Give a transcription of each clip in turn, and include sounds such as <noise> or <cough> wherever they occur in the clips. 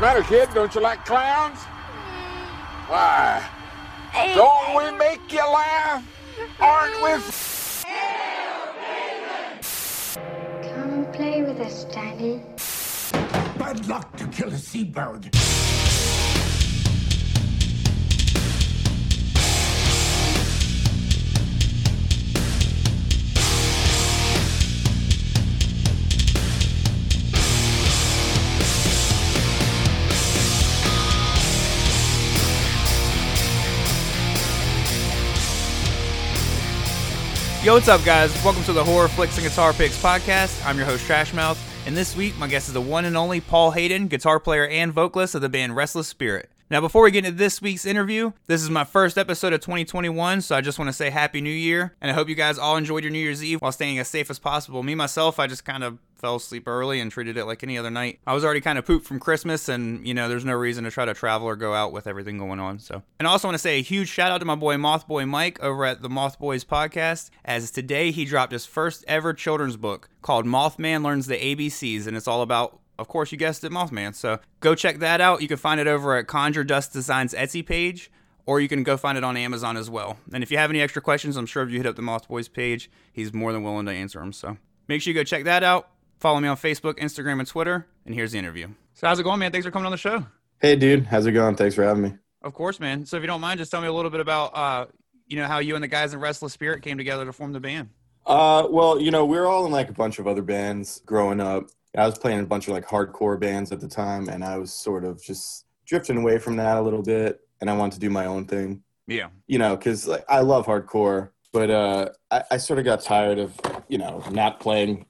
matter, kid? Don't you like clowns? Why? Don't we make you laugh? Aren't we? Come play with us, Danny. Bad luck to kill a seabird. Yo, what's up, guys? Welcome to the Horror Flicks and Guitar Picks podcast. I'm your host, Trashmouth, and this week my guest is the one and only Paul Hayden, guitar player and vocalist of the band Restless Spirit. Now, before we get into this week's interview, this is my first episode of 2021, so I just want to say Happy New Year, and I hope you guys all enjoyed your New Year's Eve while staying as safe as possible. Me, myself, I just kind of fell asleep early and treated it like any other night. I was already kind of pooped from Christmas, and you know, there's no reason to try to travel or go out with everything going on. So, and I also want to say a huge shout out to my boy Mothboy Mike over at the Moth Boys podcast, as today he dropped his first ever children's book called Mothman Learns the ABCs, and it's all about of course, you guessed it, Mothman. So go check that out. You can find it over at Conjure Dust Designs Etsy page, or you can go find it on Amazon as well. And if you have any extra questions, I'm sure if you hit up the Moth Boys page, he's more than willing to answer them. So make sure you go check that out. Follow me on Facebook, Instagram, and Twitter. And here's the interview. So how's it going, man? Thanks for coming on the show. Hey, dude, how's it going? Thanks for having me. Of course, man. So if you don't mind, just tell me a little bit about, uh, you know, how you and the guys in Restless Spirit came together to form the band. Uh, well, you know, we were all in like a bunch of other bands growing up. I was playing a bunch of like hardcore bands at the time, and I was sort of just drifting away from that a little bit, and I wanted to do my own thing. Yeah. You know, because like I love hardcore, but uh, I, I sort of got tired of you know not playing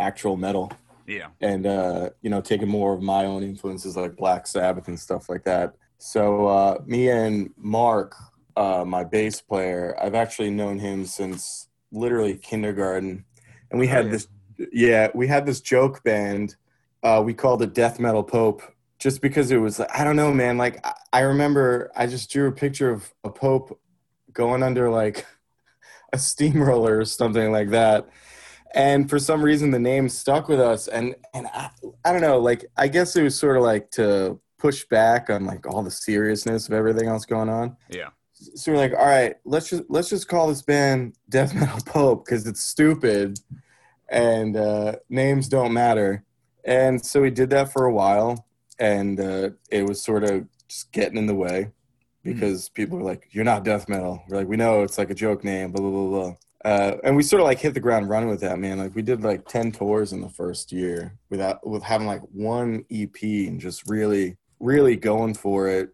actual metal Yeah. and uh, you know taking more of my own influences like Black Sabbath and stuff like that. So uh, me and Mark, uh, my bass player, I've actually known him since literally kindergarten, and we had yeah. this yeah we had this joke band. Uh, we called it Death Metal Pope. Just because it was, I don't know, man. Like I remember, I just drew a picture of a pope going under like <laughs> a steamroller or something like that and for some reason the name stuck with us. And and I, I don't know like i guess it was sort of like to push back on like all the seriousness of everything else going on. Yeah. so we're like all right let's just let's just call this band death metal pope because it's stupid and uh, names don't matter. And so we did that for a while and uh, it was sort of just getting in the way because people were like you're not death metal. We're like we know it's like a joke name blah blah blah blah uh, and we sort of like hit the ground running with that man like we did like 10 tours in the first year without with having like one ep and just really really going for it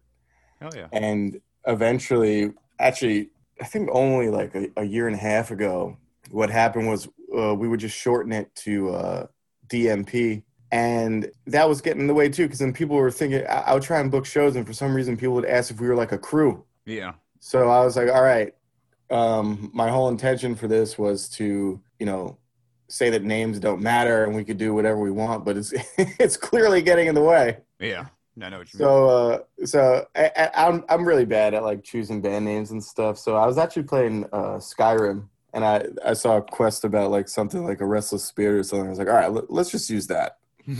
Hell yeah. and eventually actually i think only like a, a year and a half ago what happened was uh, we would just shorten it to uh, dmp and that was getting in the way too because then people were thinking I, I would try and book shows and for some reason people would ask if we were like a crew Yeah. so I was like, all right. Um, my whole intention for this was to, you know, say that names don't matter and we could do whatever we want, but it's <laughs> it's clearly getting in the way. Yeah. I know what you mean. So uh, so I, I, I'm I'm really bad at like choosing band names and stuff. So I was actually playing uh, Skyrim and I I saw a quest about like something like a restless spirit or something. I was like, all right, let, let's just use that. <laughs>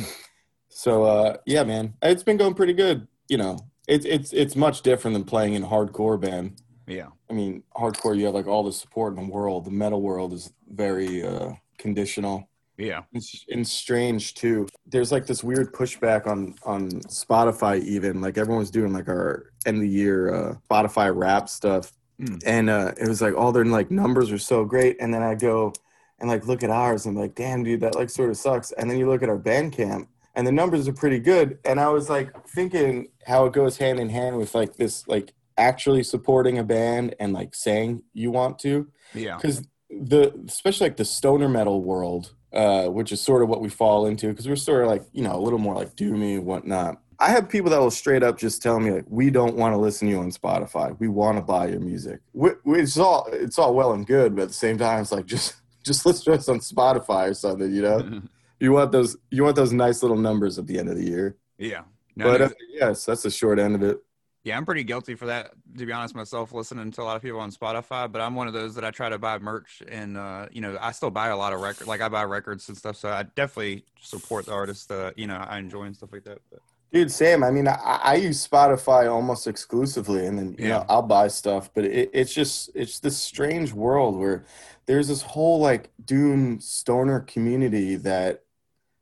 so uh, yeah, man, it's been going pretty good. You know, it's it's it's much different than playing in hardcore band. Yeah. I mean, hardcore, you have like all the support in the world. The metal world is very uh, conditional. Yeah. It's and strange too. There's like this weird pushback on on Spotify. Even like everyone's doing like our end of the year uh, Spotify rap stuff, Mm. and uh, it was like all their like numbers are so great. And then I go and like look at ours and I'm like, damn, dude, that like sort of sucks. And then you look at our Bandcamp and the numbers are pretty good. And I was like thinking how it goes hand in hand with like this like actually supporting a band and like saying you want to. Yeah. because the especially like the stoner metal world uh which is sort of what we fall into because we're sort of like you know a little more like doomy and whatnot. I have people that will straight up just tell me like we don't want to listen to you on spotify. We want to buy your music. Wh- wh- it's all it's all well and good but at the same time it's like just <laughs> just listen to us on spotify or something you know? <laughs> You want those you want those nice little numbers at the end of the year. Yeah. No, but no, uh, yes that's the short end of it yeah, I'm pretty guilty for that, to be honest myself, listening to a lot of people on Spotify. But I'm one of those that I try to buy merch, and uh, you know, I still buy a lot of records. Like I buy records and stuff, so I definitely support the artists that you know I enjoy and stuff like that. But Dude, same. I mean, I, I use Spotify almost exclusively, and then you Yeah. know I'll buy stuff, but it, it's just it's this strange world where there's this whole like doom stoner community that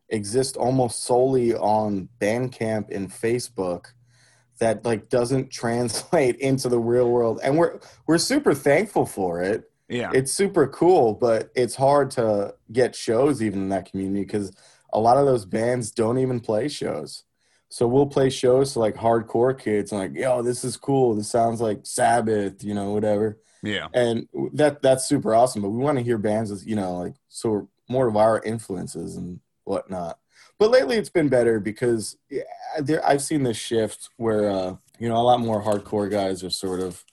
exists almost solely on Bandcamp and Facebook that like doesn't translate <laughs> into the real world, and we're we're super thankful for it. Yeah. It's super cool, but it's hard to get shows even in that community because a lot of those bands don't even play shows. So we'll play shows to like hardcore kids and like, yo, this is cool. This sounds like Sabbath, you know, whatever. yeah. And that that's super awesome. But we want to hear bands with, you know, like so more of our influences and whatnot. But lately it's been better because yeah, there I've seen this shift where uh, you know, a lot more hardcore guys are sort of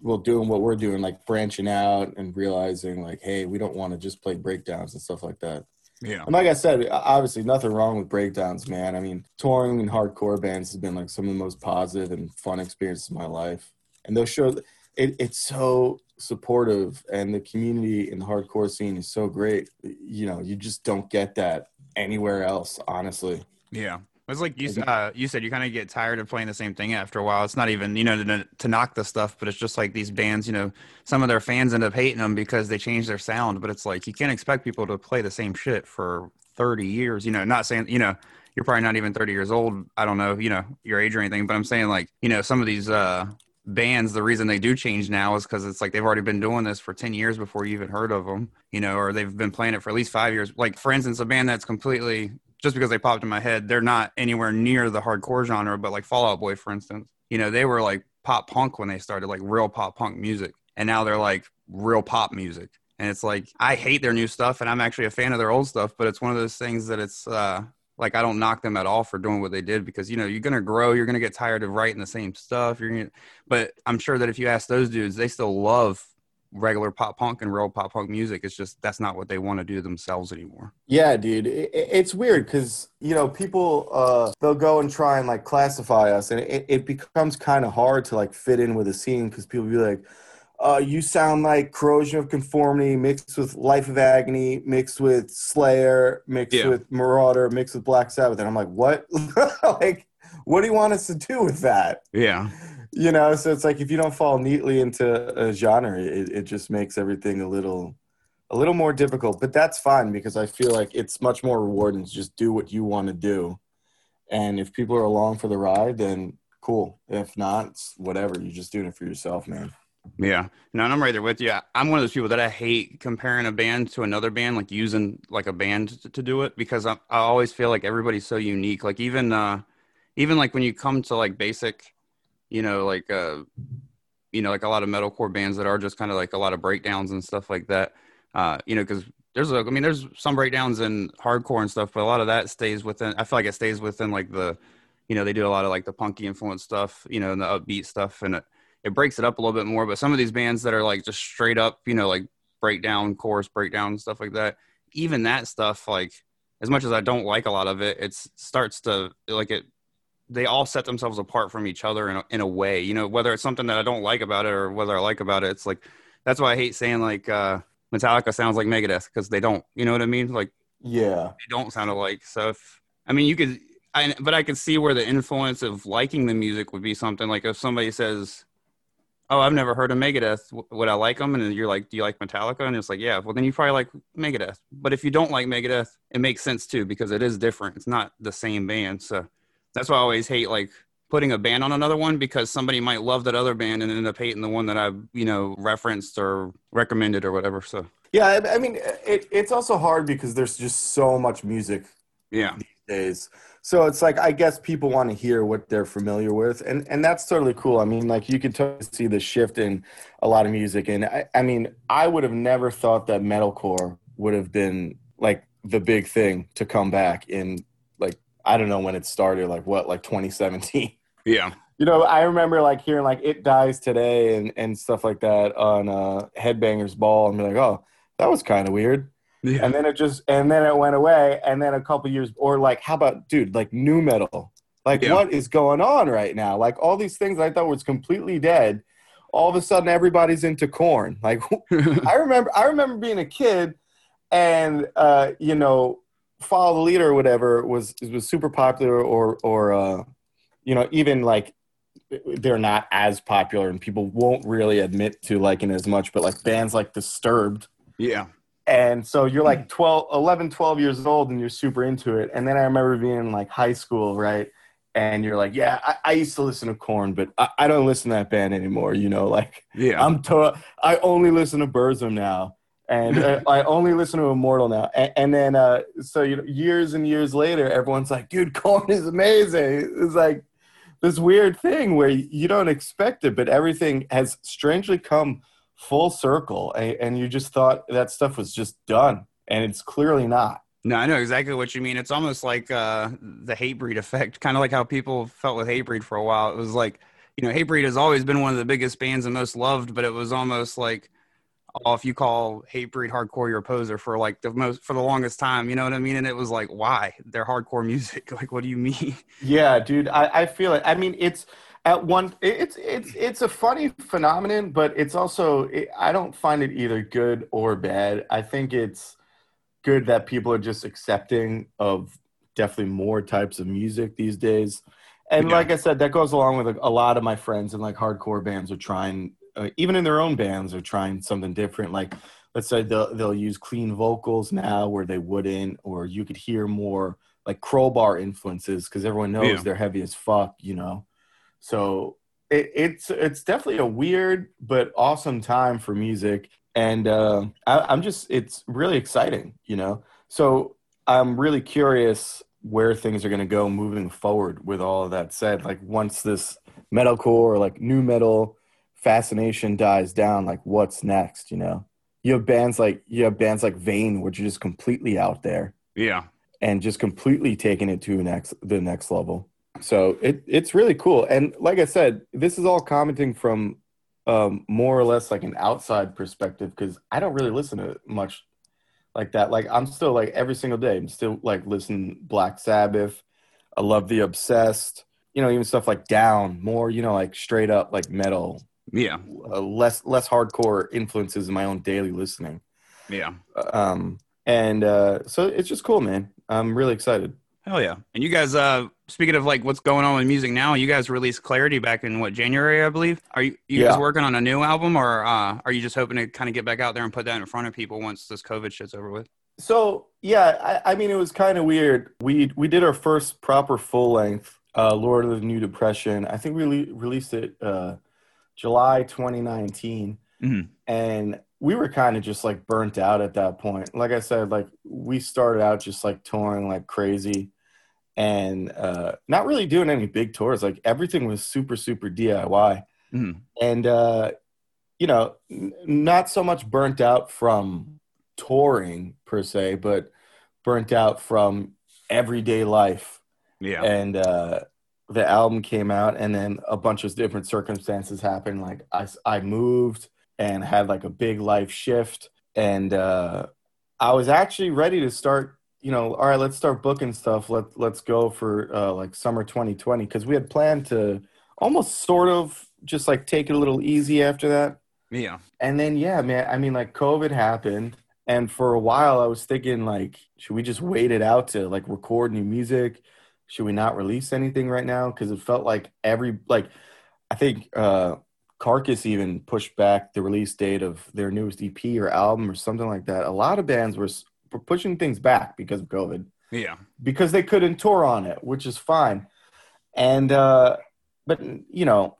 well doing what we're doing, like branching out and realizing like, hey, we don't want to just play breakdowns and stuff like that. Yeah. And like I said, obviously nothing wrong with breakdowns, man. I mean, touring in hardcore bands has been like some of the most positive and fun experiences of my life. And those shows, it, it's so supportive, and the community in the hardcore scene is so great. You know, you just don't get that anywhere else, honestly. Yeah. It's like you, uh, you said, you kind of get tired of playing the same thing after a while. It's not even, you know, to, to knock the stuff, but it's just like these bands, you know, some of their fans end up hating them because they change their sound. But it's like, you can't expect people to play the same shit for 30 years. You know, not saying, you know, you're probably not even 30 years old. I don't know, you know, your age or anything, but I'm saying like, you know, some of these, uh, bands the reason they do change now is because it's like they've already been doing this for 10 years before you even heard of them you know or they've been playing it for at least five years. Like for instance a band that's completely just because they popped in my head they're not anywhere near the hardcore genre but like fallout boy for instance you know they were like pop punk when they started like real pop punk music and now they're like real pop music. And it's like i hate their new stuff and i'm actually a fan of their old stuff but it's one of those things that it's uh like I don't knock them at all for doing what they did because you know you're gonna grow, you're gonna get tired of writing the same stuff. You're gonna, but I'm sure that if you ask those dudes, they still love regular pop punk and real pop punk music. It's just that's not what they want to do themselves anymore. Yeah, dude, it, it- it's weird because you know people uh, they'll go and try and like classify us, and it, it becomes kind of hard to like fit in with the scene because people be like, uh, "You sound like Corrosion of Conformity mixed with Life of Agony, mixed with Slayer, mixed Yeah. with Marauder, mixed with Black Sabbath," and I'm like, "What? <laughs> like, what do you want us to do with that?" Yeah, You know, so it's like if you don't fall neatly into a genre, it, it just makes everything a little a little more difficult. But that's fine because I feel like it's much more rewarding to just do what you want to do. And if people are along for the ride, then cool. If not, it's whatever. You're just doing it for yourself, man. Yeah. No, I'm right there with you. I'm one of those people that I hate comparing a band to another band, like using like a band to, to do it because I, I always feel like everybody's so unique. Like even uh, even like when you come to like basic, you know, like uh, you know, like a lot of metalcore bands that are just kind of like a lot of breakdowns and stuff like that. Uh, you know, because there's a, I mean, there's some breakdowns in hardcore and stuff, but a lot of that stays within. I feel like it stays within like the, you know, they do a lot of like the punky influence stuff, you know, and the upbeat stuff, and it, it breaks it up a little bit more. But some of these bands that are like just straight up, you know, like breakdown, chorus breakdown, stuff like that. Even that stuff, like as much as I don't like a lot of it, it starts to like it they all set themselves apart from each other in a, in a way you know whether it's something that i don't like about it or whether i like about it it's like that's why i hate saying like uh metallica sounds like megadeth because they don't you know what i mean like Yeah. they don't sound alike so if i mean you could I, but i could see where the influence of liking the music would be something like if somebody says oh i've never heard of megadeth. Would i like them and you're like do you like metallica? And it's like yeah. Well then you probably like megadeth. But if you don't like megadeth it makes sense too because it is different. It's not the same band. So that's why I always hate like putting a band on another one because somebody might love that other band and end up hating the one that I've you know referenced or recommended or whatever. So Yeah. I, I mean, it, it's also hard because there's just so much music yeah, These days. So it's like I guess people want to hear what they're familiar with, and and that's totally cool. I mean, like you can totally see the shift in a lot of music, and I, I mean, I would have never thought that metalcore would have been like the big thing to come back in like I don't know when it started, like what, like 2017. yeah, <laughs> You know, I remember like hearing like "It Dies Today" and and stuff like that on uh, Headbangers Ball, and be like, oh, that was kind of weird yeah, and then it just and then it went away and then a couple years or like how about dude like nu metal like Yeah. what is going on right now like all these things i thought was completely dead all of a sudden everybody's into Korn like <laughs> i remember i remember being a kid and uh you know follow the leader or whatever was was super popular or or uh you know, even like they're not as popular and people won't really admit to liking as much, but like bands like Disturbed. Yeah. And so you're like 12, 11, 12 years old and you're super into it. And then I remember being in like high school, right? And you're like, yeah, I, I used to listen to Korn but I, I, don't listen to that band anymore. You know, like, yeah, I'm to, I only listen to Burzum now, and uh, <laughs> I only listen to Immortal now. And, and then, uh, so you know, years and years later, everyone's like, dude, Korn is amazing. It's like this weird thing where you don't expect it, but everything has strangely come full circle, and, and you just thought that stuff was just done, and it's clearly not. No, I know exactly what you mean. It's almost like uh, the Hatebreed effect, <laughs> kind of like how people felt with Hatebreed for a while. It was like, you know, Hatebreed has always been one of the biggest bands and most loved, but it was almost like, oh, if you call Hatebreed hardcore, you're a poser for like the most for the longest time. You know what I mean? And it was like, why? They're hardcore <laughs> music. Like, what do you mean? Yeah, dude, I, I feel it. I mean, it's at one it's it's it's a funny phenomenon but it's also it, i don't find it either good or bad i think it's good that people are just accepting of definitely more types of music these days and yeah. like i said that goes along with a, a, lot of my friends and like hardcore bands are trying uh, even in their own bands are trying something different like let's say they'll, they'll use clean vocals now where they wouldn't or you could hear more like crowbar influences because everyone knows yeah. they're heavy as fuck you know so it, it's it's definitely a weird but awesome time for music, and uh, I, I'm just it's really exciting, you know. So I'm really curious where things are going to go moving forward. With all of that said, like once this metalcore or like nu metal fascination dies down, like what's next? You know, you have bands like you have bands like Vein, which are just completely out there. Yeah, and just completely taking it to next the next level. So it it's really cool. And like I said, this is all commenting from um, more or less like an outside perspective because I don't really listen to much like that. Like I'm still like every single day, I'm still like listening Black Sabbath. I love the Obsessed. You know, even stuff like Down, more you know, like straight up like metal. Yeah. Uh, less less hardcore influences in my own daily listening. Yeah. Um. And uh, so it's just cool, man. I'm really excited. Hell yeah! And you guys, uh, speaking of like what's going on with music now, you guys released Clarity back in what January, I believe. Are you you yeah. guys working on a new album, or uh, are you just hoping to kind of get back out there and put that in front of people once this COVID shit's over with? So yeah, I, I mean, it was kind of weird. We we did our first proper full length, uh, Lord of the New Depression. I think we le- released it uh, July 2019, mm-hmm. and we were kind of just like burnt out at that point. Like I said, like we started out just like touring like crazy and uh, not really doing any big tours. Like everything was super, super DIY. Mm. And, uh, you know, n- not so much burnt out from touring per se, but burnt out from everyday life. Yeah. And uh, the album came out, and then a bunch of different circumstances happened. Like I, I moved and had like a big life shift. And uh, I was actually ready to start, you know, all right, let's start booking stuff. Let, let's go for uh, like summer 2020 because we had planned to almost sort of just like take it a little easy after that. Yeah. And then, yeah, man, I mean, like COVID happened. And for a while, I was thinking, like, should we just wait it out to like record new music? Should we not release anything right now? Because it felt like every, like, I think uh, Carcass even pushed back the release date of their newest EP or album or something like that. A lot of bands were, were pushing things back because of COVID. Yeah. Because they couldn't tour on it, which is fine. And, uh, but, you know,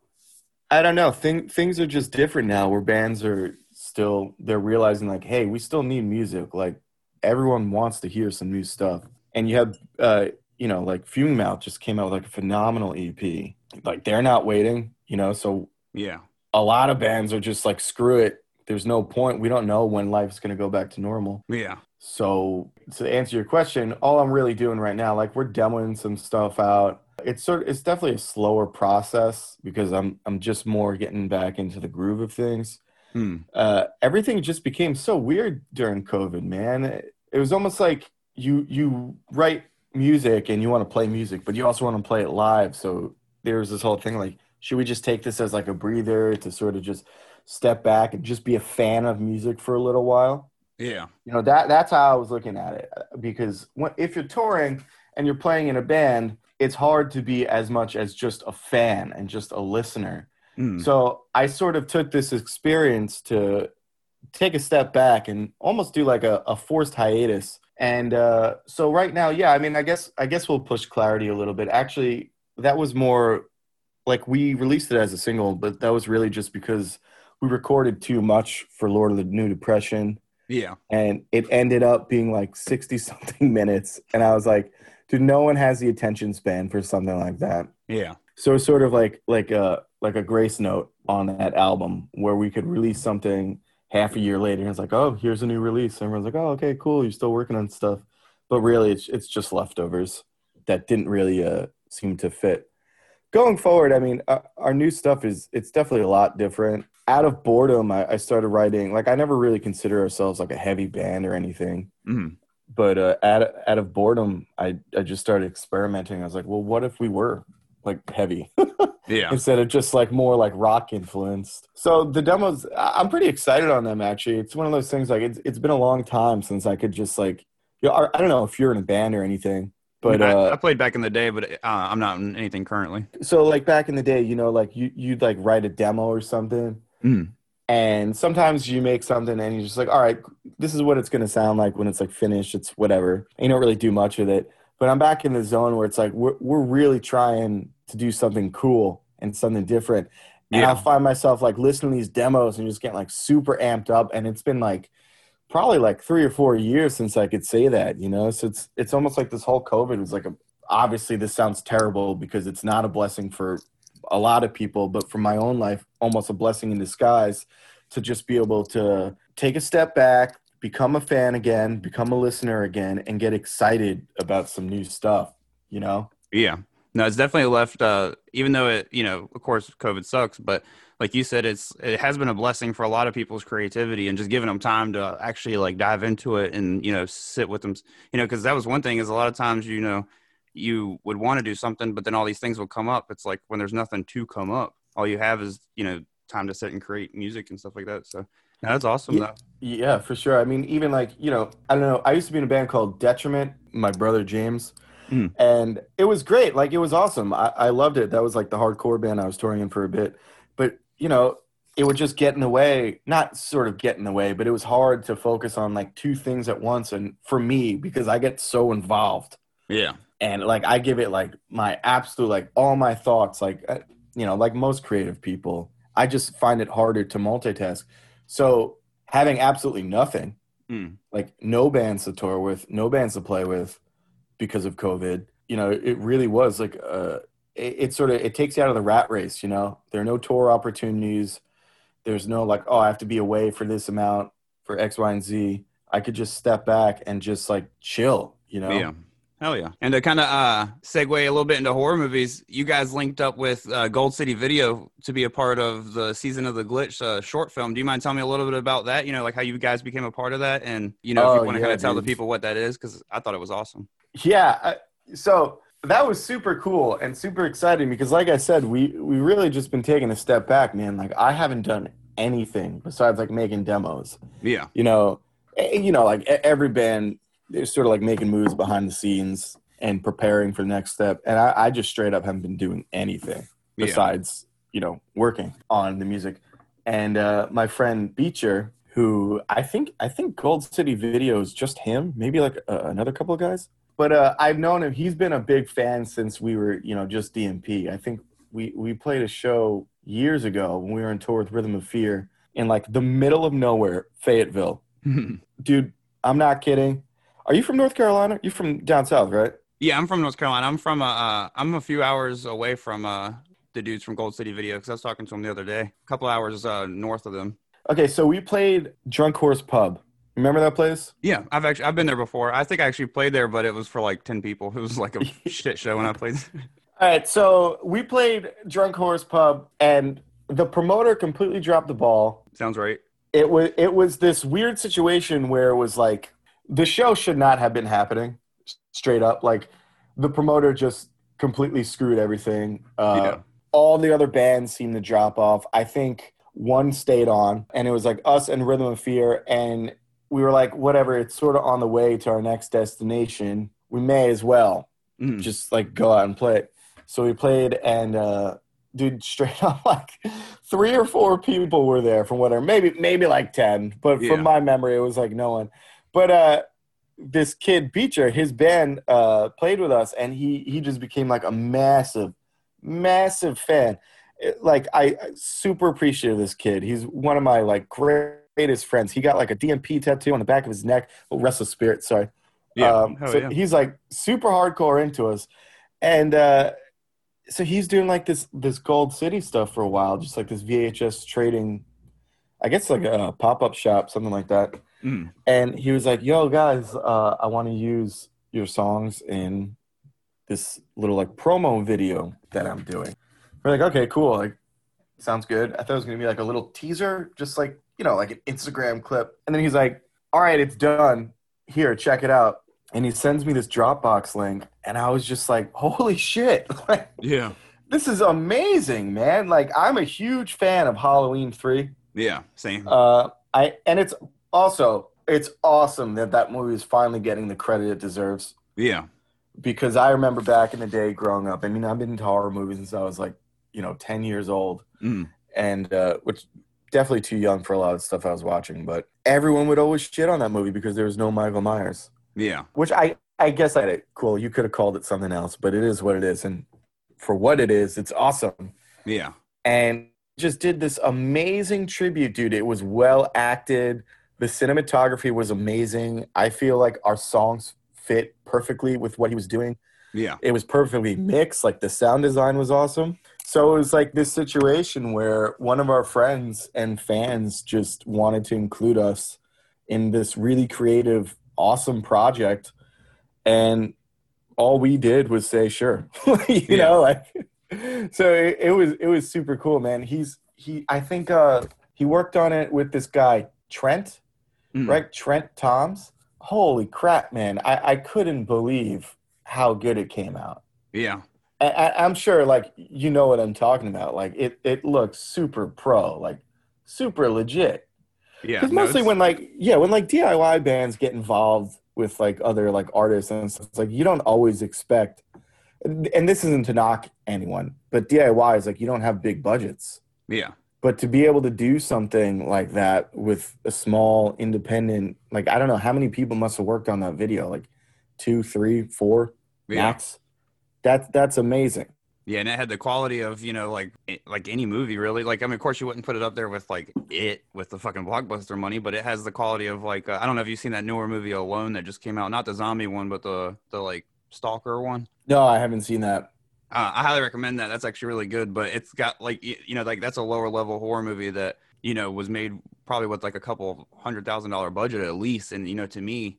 I don't know. Thing, things are just different now where bands are still, they're realizing like, hey, we still need music. Like, everyone wants to hear some new stuff. And you have, uh, you know, like Fuming Mouth just came out with like a phenomenal EP. Like, they're not waiting, you know, so. Yeah a lot of bands are just like, screw it. There's no point. We don't know when life's going to go back to normal. Yeah. So to answer your question, all I'm really doing right now, like we're demoing some stuff out. It's sort of, it's definitely a slower process because I'm I'm just more getting back into the groove of things. Hmm. Uh, everything just became so weird during COVID, man. It, it was almost like you you write music and you want to play music, but you also want to play it live. So there's this whole thing like should we just take this as like a breather to sort of just step back and just be a fan of music for a little while? Yeah. You know, that that's how I was looking at it because when, if you're touring and you're playing in a band, it's hard to be as much as just a fan and just a listener. Mm. So I sort of took this experience to take a step back and almost do like a, a forced hiatus. And uh, so right now, yeah, I mean, I guess I guess we'll push clarity a little bit. Actually, that was more like we released it as a single, but that was really just because we recorded too much for Lord of the New Depression. Yeah. and it ended up being like 60 <laughs> something minutes. And i was like dude no one has the attention span for something like that. Yeah. so it's sort of like like a like a grace note on that album where we could release something half a year later. And it's like oh here's a new release. And everyone's like oh okay cool. You're still working on stuff. But really it's, it's just leftovers that didn't really uh, seem to fit going forward i mean uh, our new stuff is it's definitely a lot different. Out of boredom I, I started writing like i never really consider ourselves like a heavy band or anything. Mhm. but uh, out, out of boredom I, I just started experimenting. I was like well what if we were like heavy? <laughs> Yeah. instead of just like more like rock influenced. So the demos i'm pretty excited on them actually. It's one of those things like it's, it's been a long time since i could just like you know, I don't know if you're in a band or anything but I, uh, I played back in the day, but uh, I'm not in anything currently. so like back in the day you know like you, you'd like write a demo or something Mm. and sometimes you make something and you're just like all right this is what it's going to sound like when it's like finished it's whatever and you don't really do much with it but i'm back in the zone where it's like we're, we're really trying to do something cool and something different and Yeah. i'll find myself like listening to these demos and just getting like super amped up and it's been like probably like three or four years since i could say that you know so it's it's almost like this whole covid was like a obviously this sounds terrible because it's not a blessing for a lot of people, but for my own life, almost a blessing in disguise to just be able to take a step back, become a fan again, become a listener again, and get excited about some new stuff, you know? Yeah. No, it's definitely left. Uh, even though it, you know, of course, COVID sucks, but like you said, it's it has been a blessing for a lot of people's creativity and just giving them time to actually like dive into it and you know sit with them. You know, because that was one thing is a lot of times you know you would want to do something, but then all these things will come up. It's like when there's nothing to come up, all you have is you know time to sit and create music and stuff like that. So no, that's awesome. Yeah. though. Yeah, for sure. I mean, even like, you know, I don't know. I used to be in a band called Detriment, my brother James. Mm. And it was great. Like, it was awesome. I, I loved it. That was like the hardcore band I was touring in for a bit. But, you know, it would just get in the way, not sort of get in the way, but it was hard to focus on like two things at once. And for me, because I get so involved Yeah. and like I give it like my absolute, like all my thoughts, like, uh, you know, like most creative people, I just find it harder to multitask. So having absolutely nothing, Mm. like no bands to tour with, no bands to play with because of COVID, you know, it really was like, uh, it, it sort of, it takes you out of the rat race, you know, there are no tour opportunities. There's no like, oh, I have to be away for this amount for X, Y, and Z. I could just step back and just like chill, you know? Yeah. Hell yeah. And to kind of uh, segue a little bit into horror movies, you guys linked up with uh, Gold City Video to be a part of the Season of the Glitch uh, short film. Do you mind telling me a little bit about that? You know, like how you guys became a part of that? And, you know, if Oh, you want to yeah, kind of tell the people what that is, because I thought it was awesome. Yeah. I, so that was super cool and super exciting because, like I said, we we really just been taking a step back, man. Like I haven't done anything besides like making demos. Yeah. You know, eh, you know, like every band they're sort of like making moves behind the scenes and preparing for the next step. And I, I just straight up haven't been doing anything Yeah. besides you know working on the music. And uh, my friend Beecher, who I think I think Gold City Video is just him, maybe like uh, another couple of guys. But uh, I've known him. He's been a big fan since we were, you know, just DMP. I think we we played a show years ago when we were on tour with Rhythm of Fear in like the middle of nowhere, Fayetteville. <laughs> Dude, I'm not kidding. Are you from North Carolina? You're from down south, right? yeah, I'm from North Carolina. I'm from, uh, uh, I'm a few hours away from uh, the dudes from Gold City Video because I was talking to them the other day, a couple hours uh, north of them. Okay, so we played Drunk Horse Pub. Remember that place? Yeah, I've actually I've been there before. I think I actually played there, but it was for like ten people. It was like a <laughs> shit show when I played. All right, so we played Drunk Horse Pub, and the promoter completely dropped the ball. Sounds right. It was it was this weird situation where it was like the show should not have been happening. Straight up, like the promoter just completely screwed everything. Uh, Yeah. All the other bands seemed to drop off. I think one stayed on, and it was like us and Rhythm of Fear, and we were like, whatever. It's sort of on the way to our next destination. We may as well Mhm. just like go out and play it. So we played, and uh, dude, <laughs> straight up, like three or four people were there from whatever, maybe maybe like ten, but Yeah. from my memory, it was like no one. But uh, this kid Beecher, his band uh, played with us, and he he just became like a massive, massive fan. It- like I super appreciate this kid. He's one of my like greatest friends. He got like a DMP tattoo on the back of his neck. Oh, Restless Spirit, sorry. Yeah. Um, so yeah. he's like super hardcore into us, and uh, so he's doing like this this Gold City stuff for a while, just like this VHS trading. I guess like a pop up shop, something like that. Mm. And he was like, "Yo, guys, uh, I want to use your songs in this little like promo video that I'm doing." We're like, "Okay, cool. Like, sounds good." I thought it was gonna be like a little teaser, just like you know, like an Instagram clip. And then he's like, "All right, it's done. Here, check it out." And he sends me this Dropbox link, and I was just like, "Holy shit!" <laughs> like, Yeah. this is amazing, man. Like, I'm a huge fan of Halloween Three. Yeah. Same. Uh, I and it's also it's awesome that that movie is finally getting the credit it deserves yeah. because I remember back in the day growing up. I mean, I've been into horror movies since I was like, you know, ten years old, Mm. and uh, which definitely too young for a lot of stuff I was watching. But everyone would always shit on that movie because there was no Michael Myers, Yeah. which I I guess I did cool. You could have called it something else, but it is what it is, and for what it is, it's awesome Yeah. and just did this amazing tribute, dude. It was well acted. The cinematography was amazing. I feel like our songs fit perfectly with what he was doing. Yeah. It was perfectly mixed. Like the sound design was awesome. So it was like this situation where one of our friends and fans just wanted to include us in this really creative, awesome project. And all we did was say, sure. <laughs> you Yeah. know, like so it, it was it was super cool, man. He's he I think uh he worked on it with this guy, Trent, Mm. right? Trent Toms. Holy crap, man. I, I couldn't believe how good it came out. Yeah. I, I'm sure, like, you know what I'm talking about. Like, it, it looks super pro, like, super legit. Yeah. Because mostly it's- when, like, yeah, when, like, DIY bands get involved with, like, other, like, artists and stuff, it's like, you don't always expect, and and this isn't to knock anyone, but DIY is like, you don't have big budgets. Yeah. But to be able to do something like that with a small independent, like I don't know how many people must have worked on that video, like two, three, four Yeah. max. That's that's amazing. Yeah, and it had the quality of you know like like any movie really. Like I mean, of course you wouldn't put it up there with like it with the fucking blockbuster money, but it has the quality of like uh, I don't know if you've seen that newer movie Alone that just came out, not the zombie one, but the the like stalker one. No, I haven't seen that. Uh, I highly recommend that. That's actually really good, but it's got like you know like that's a lower level horror movie that you know was made probably with like a couple hundred thousand dollar budget at least, and you know to me.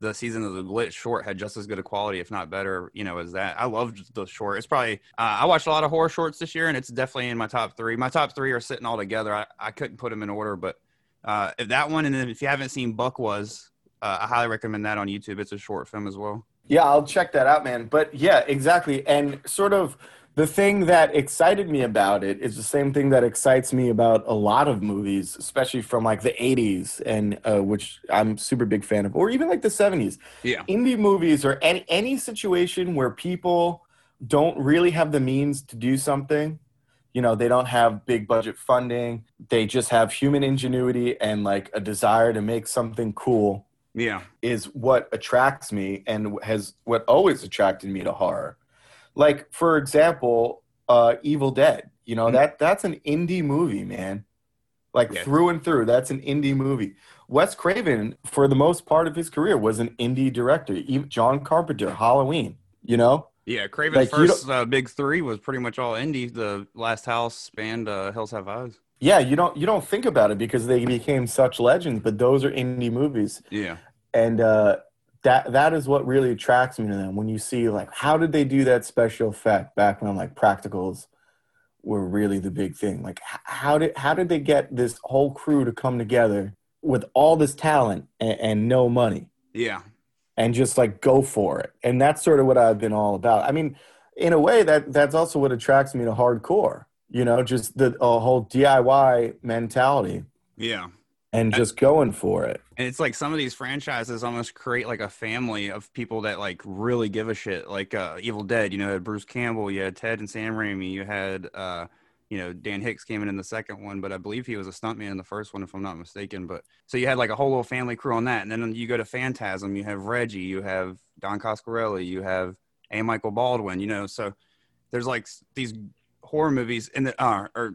The season of the glitch short had just as good a quality, if not better, you know, as that. I loved the short. It's probably uh, I watched a lot of horror shorts this year, and it's definitely in my top three. My top three are sitting all together. I, I couldn't put them in order, but uh, if that one, and then if you haven't seen Buck was, uh, I highly recommend that on YouTube. It's a short film as well. Yeah, I'll check that out, man. But yeah, exactly. And sort of the thing that excited me about it is the same thing that excites me about a lot of movies, especially from like the 80s and uh, which I'm super big fan of, or even like the 70s. Yeah, Indie movies or any any situation where people don't really have the means to do something. You know, they don't have big budget funding. They just have human ingenuity and like a desire to make something cool yeah, is what attracts me and has what always attracted me to horror. Like for example, uh Evil Dead. You know, Mhm. that that's an indie movie, man. Like Yeah. through and through, that's an indie movie. Wes Craven, for the most part of his career, was an indie director. Even John Carpenter, Halloween. You know, yeah. Craven's Like, first uh, big three was pretty much all indie. The Last House and uh, Hills Have Eyes. yeah, you don't you don't think about it because they became such legends, but those are indie movies. Yeah, and uh, that that is what really attracts me to them. When you see like how did they do that special effect back when like practicals were really the big thing? Like how did how did they get this whole crew to come together with all this talent and, and no money yeah, and just like go for it? And that's sort of what I've been all about. I mean, in a way that that's also what attracts me to hardcore. You know, just the a whole DIY mentality yeah. And just going for it. And it's like some of these franchises almost create like a family of people that like really give a shit. Like uh, Evil Dead, you know, had Bruce Campbell, you had Ted and Sam Raimi, you had uh, you know Dan Hicks came in in the second one, but I believe he was a stuntman in the first one, if I'm not mistaken. But so you had like a whole little family crew on that, and then you go to Phantasm, you have Reggie, you have Don Coscarelli, you have A. Michael Baldwin, you know, so there's like these horror movies in the uh, or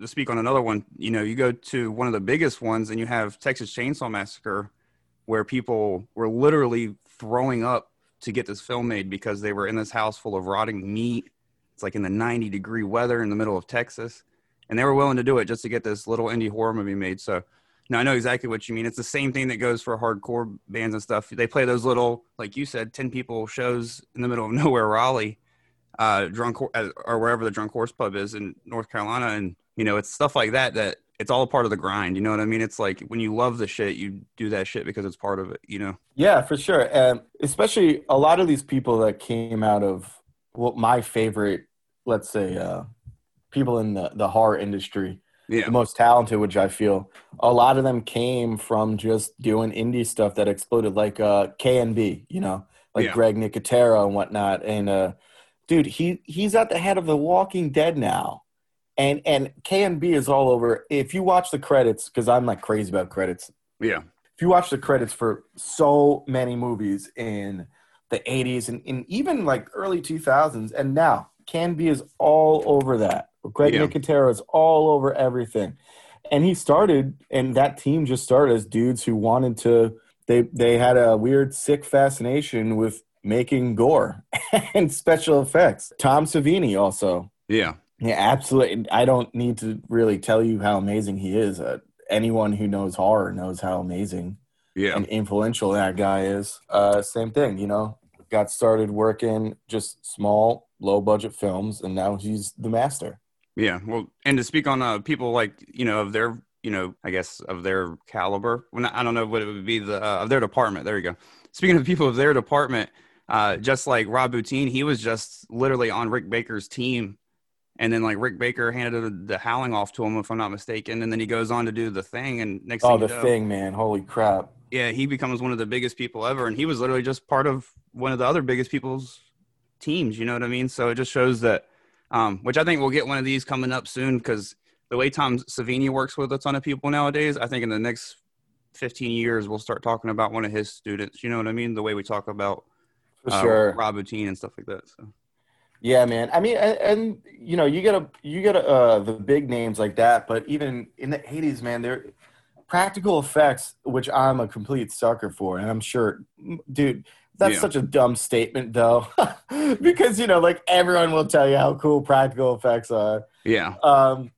to speak on another one, you know, you go to one of the biggest ones and you have Texas Chainsaw Massacre, where people were literally throwing up to get this film made because they were in this house full of rotting meat. It's like in the 90 degree weather in the middle of Texas. And they were willing to do it just to get this little indie horror movie made. So, no, I know exactly what you mean. It's the same thing that goes for hardcore bands and stuff. They play those little, like you said, 10 people shows in the middle of <laughs> nowhere, Raleigh, uh, drunk, uh, or wherever the drunk horse pub is in North Carolina. And you know, it's stuff like that that it's all a part of the grind. You know what I mean? It's like when you love the shit, you do that shit because it's part of it. You know? Yeah, for sure. And especially a lot of these people that came out of what my favorite, let's say, uh, people in the the horror industry. Yeah. The most talented, which I feel, a lot of them came from just doing indie stuff that exploded, like uh, KNB, you know, like Yeah. Greg Nicotero and whatnot. And uh, dude, he he's at the head of The Walking Dead now, and and KNB is all over. If you watch the credits, because I'm like crazy about credits, Yeah. if you watch the credits for so many movies in the 80s and, and even like early 2000s and now KNB is all over that greg Yeah. nicotero is all over everything and he started and that team just started as dudes who wanted to they they had a weird sick fascination with making gore <laughs> and special effects tom savini also Yeah. Yeah, absolutely. I don't need to really tell you how amazing he is. Uh, anyone who knows horror knows how amazing Yeah. and influential that guy is. Uh, same thing, you know. Got started working just small, low budget films, and now he's the master. Yeah. Well, and to speak on uh, people like, you know, of their, you know, I guess of their caliber, when I don't know what it would be, the uh, of their department. There you go. Speaking of people of their department, uh, just like Rob Bottin, he was just literally on Rick Baker's team. And then like Rick Baker handed the, the howling off to him, if I'm not mistaken. And then he goes on to do the thing. And next Oh, thing the you know, thing, man! Holy crap! yeah, he becomes one of the biggest people ever, and he was literally just part of one of the other biggest people's teams. You know what I mean? So it just shows that, um, which I think we'll get one of these coming up soon because the way Tom Savini works with a ton of people nowadays, I think in the next 15 years we'll start talking about one of his students. You know what I mean? The way we talk about For uh, sure. Rob Bottin and stuff like that. So Yeah, man. I mean, and, and you know, you get a you get a, uh, the big names like that, but even in the '80s, man, they're practical effects, which I'm a complete sucker for, and I'm sure, dude. That's Yeah. such a dumb statement, though, <laughs> because you know, like everyone will tell you how cool practical effects are. yeah, Um,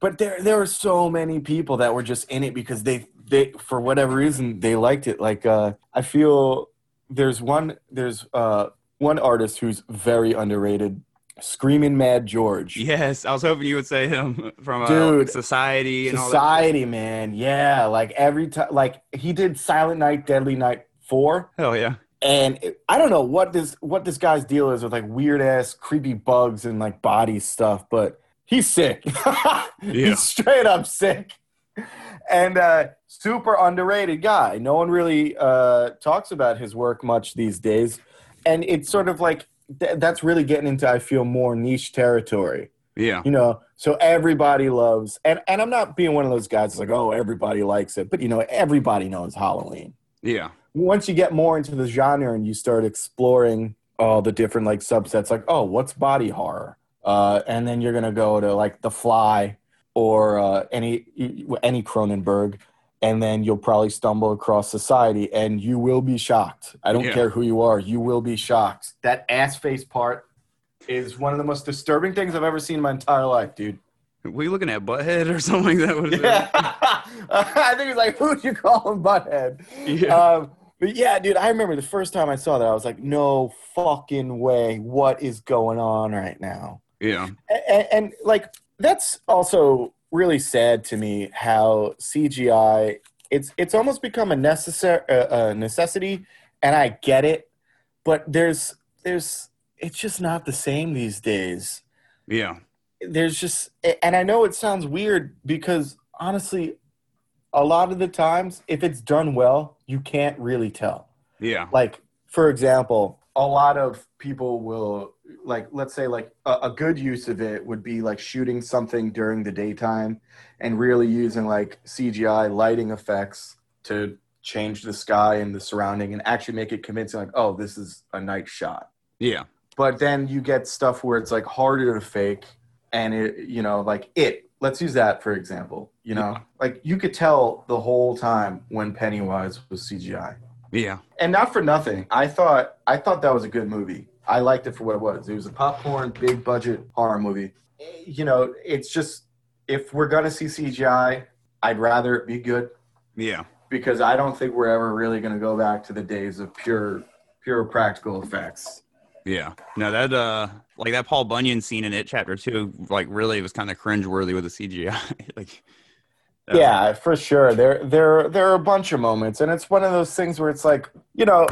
but there, there were so many people that were just in it because they, they, for whatever reason, they liked it. Like, uh, I feel there's one, there's uh, one artist who's very underrated, Screaming Mad George. yes, I was hoping you would say him <laughs> from uh, Dude, Society and all that. Society, man, yeah. Like every time, like he did Silent Night, Deadly Night four, Hell yeah, and it, I don't know what this what this guy's deal is with like weird ass creepy bugs and like body stuff, but he's sick. <laughs> Yeah. He's straight up sick, and uh, super underrated guy. No one really uh, talks about his work much these days, and it's sort of like th- that's really getting into I feel more niche territory. Yeah, you know so everybody loves and and i'm not being one of those guys that's like oh everybody likes it but you know everybody knows halloween. Yeah, once you get more into the genre and you start exploring all the different like subsets like oh what's body horror? Uh, and then you're gonna go to like the fly or uh, any any cronenberg and then you'll probably stumble across society and you will be shocked i don't Yeah. care who you are you will be shocked that ass face part is one of the most disturbing things i've ever seen in my entire life dude Were you looking at Butthead or <laughs> something like that? Is it? yeah <laughs> i think it's like who'd you call him butthead Yeah. um, but yeah, dude, I remember the first time I saw that, I was like, no fucking way. What is going on right now? yeah, And, and, like, that's also really sad to me how CGI, it's, it's almost become a necessary, uh, a necessity, and I get it, but there's, there's, it's just not the same these days yeah, there's just and i know it sounds weird because honestly a lot of the times, if it's done well, you can't really tell. Yeah. Like, for example, a lot of people will like let's say like a, a, good use of it would be like shooting something during the daytime and really using like cgi lighting effects to change the sky and the surrounding and actually make it convincing like oh this is a night shot Yeah. but then you get stuff where it's like harder to fake and it you know like it let's use that for example you know Yeah. like you could tell the whole time when pennywise was cgi Yeah. and not for nothing i thought i thought that was a good movie i liked it for what it was it was a popcorn big budget horror movie you know it's just if we're gonna see cgi i'd rather it be good Yeah. because i don't think we're ever really gonna go back to the days of pure pure practical effects Yeah. No, that uh like that Paul Bunyan scene in it chapter two, like really was kind of cringeworthy with the CGI. <laughs> like yeah for sure there there there are a bunch of moments and it's one of those things where it's like you know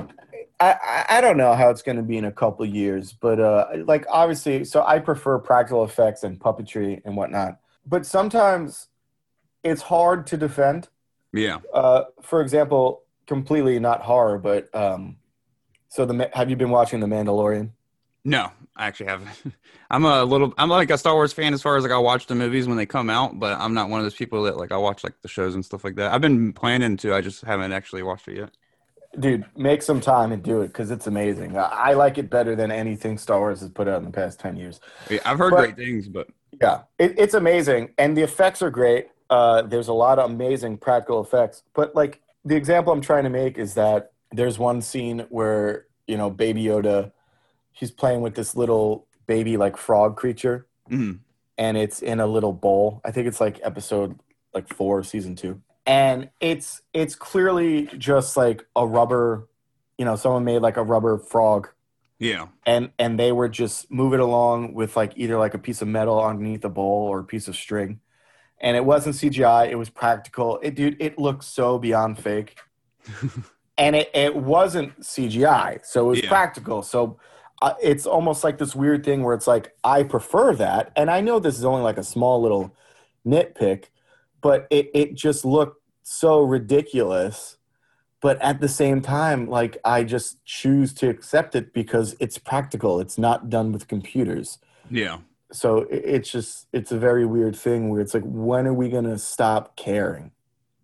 i i, don't know how it's going to be in a couple of years but uh like obviously so i prefer practical effects and puppetry and whatnot but sometimes it's hard to defend Yeah. uh for example completely not horror but um so the have you been watching the mandalorian No, I actually haven't. <laughs> I'm a little I'm like a Star Wars fan as far as like I watch the movies when they come out, but I'm not one of those people that like I watch like the shows and stuff like that. I've been planning to, I just haven't actually watched it yet. Dude make some time and do it because it's amazing I, I like it better than anything star wars has put out in the past 10 years Yeah, I've heard But- great things, but Yeah, it, it's amazing, and the effects are great. Uh, there's a lot of amazing practical effects, but like the example I'm trying to make is that there's one scene where you know Baby Yoda, he's playing with this little baby like frog creature, mhm. and it's in a little bowl. I think it's like episode like four, season two, and it's it's clearly just like a rubber, you know, someone made like a rubber frog. Yeah. and and they were just moving along with like either like a piece of metal underneath a bowl or a piece of string. And it wasn't cgi it was practical. It dude it looked so beyond fake. <laughs> And it, it wasn't cgi so it was Yeah. practical. So uh, it's almost like this weird thing where it's like i prefer that. And i know this is only like a small little nitpick but it, it just looked so ridiculous. But at the same time like i just choose to accept it because it's practical. It's not done with computers. Yeah. so it, it's just it's a very weird thing where it's like when are we going to stop caring?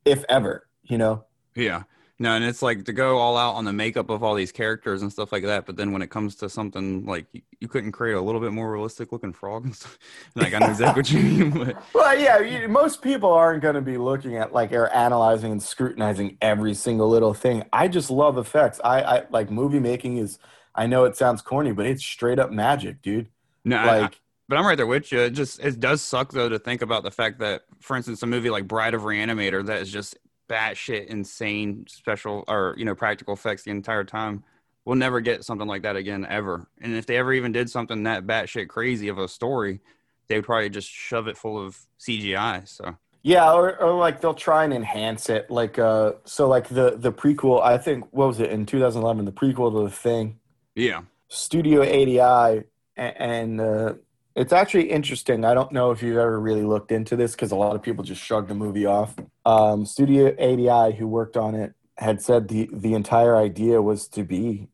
If ever you know? Yeah. No, and it's like to go all out on the makeup of all these characters and stuff like that. But then when it comes to something like you, you couldn't create a little bit more realistic looking frog and stuff. <laughs> Like I know exactly what you mean. <laughs> But well yeah you, most people aren't going to be looking at like or analyzing and scrutinizing every single little thing i just love effects i i like movie making is i know it sounds corny but it's straight up magic dude no, I- I- like but I'm right there with you. It just it does suck though to think about the fact that, for instance, a movie like Bride of Reanimator that is just batshit insane special or you know practical effects the entire time. We'll never get something like that again ever. And if they ever even did something that batshit crazy of a story, they would probably just shove it full of CGI. So Yeah, or, or like they'll try and enhance it. Like uh so like the the prequel, I think what was it in 2011, the prequel to the thing, yeah, Studio ADI a- and uh it's actually interesting. I don't know if you've ever really looked into this because a lot of people just shrugged the movie off. Um, Studio ADI, who worked on it, had said the the entire idea was to be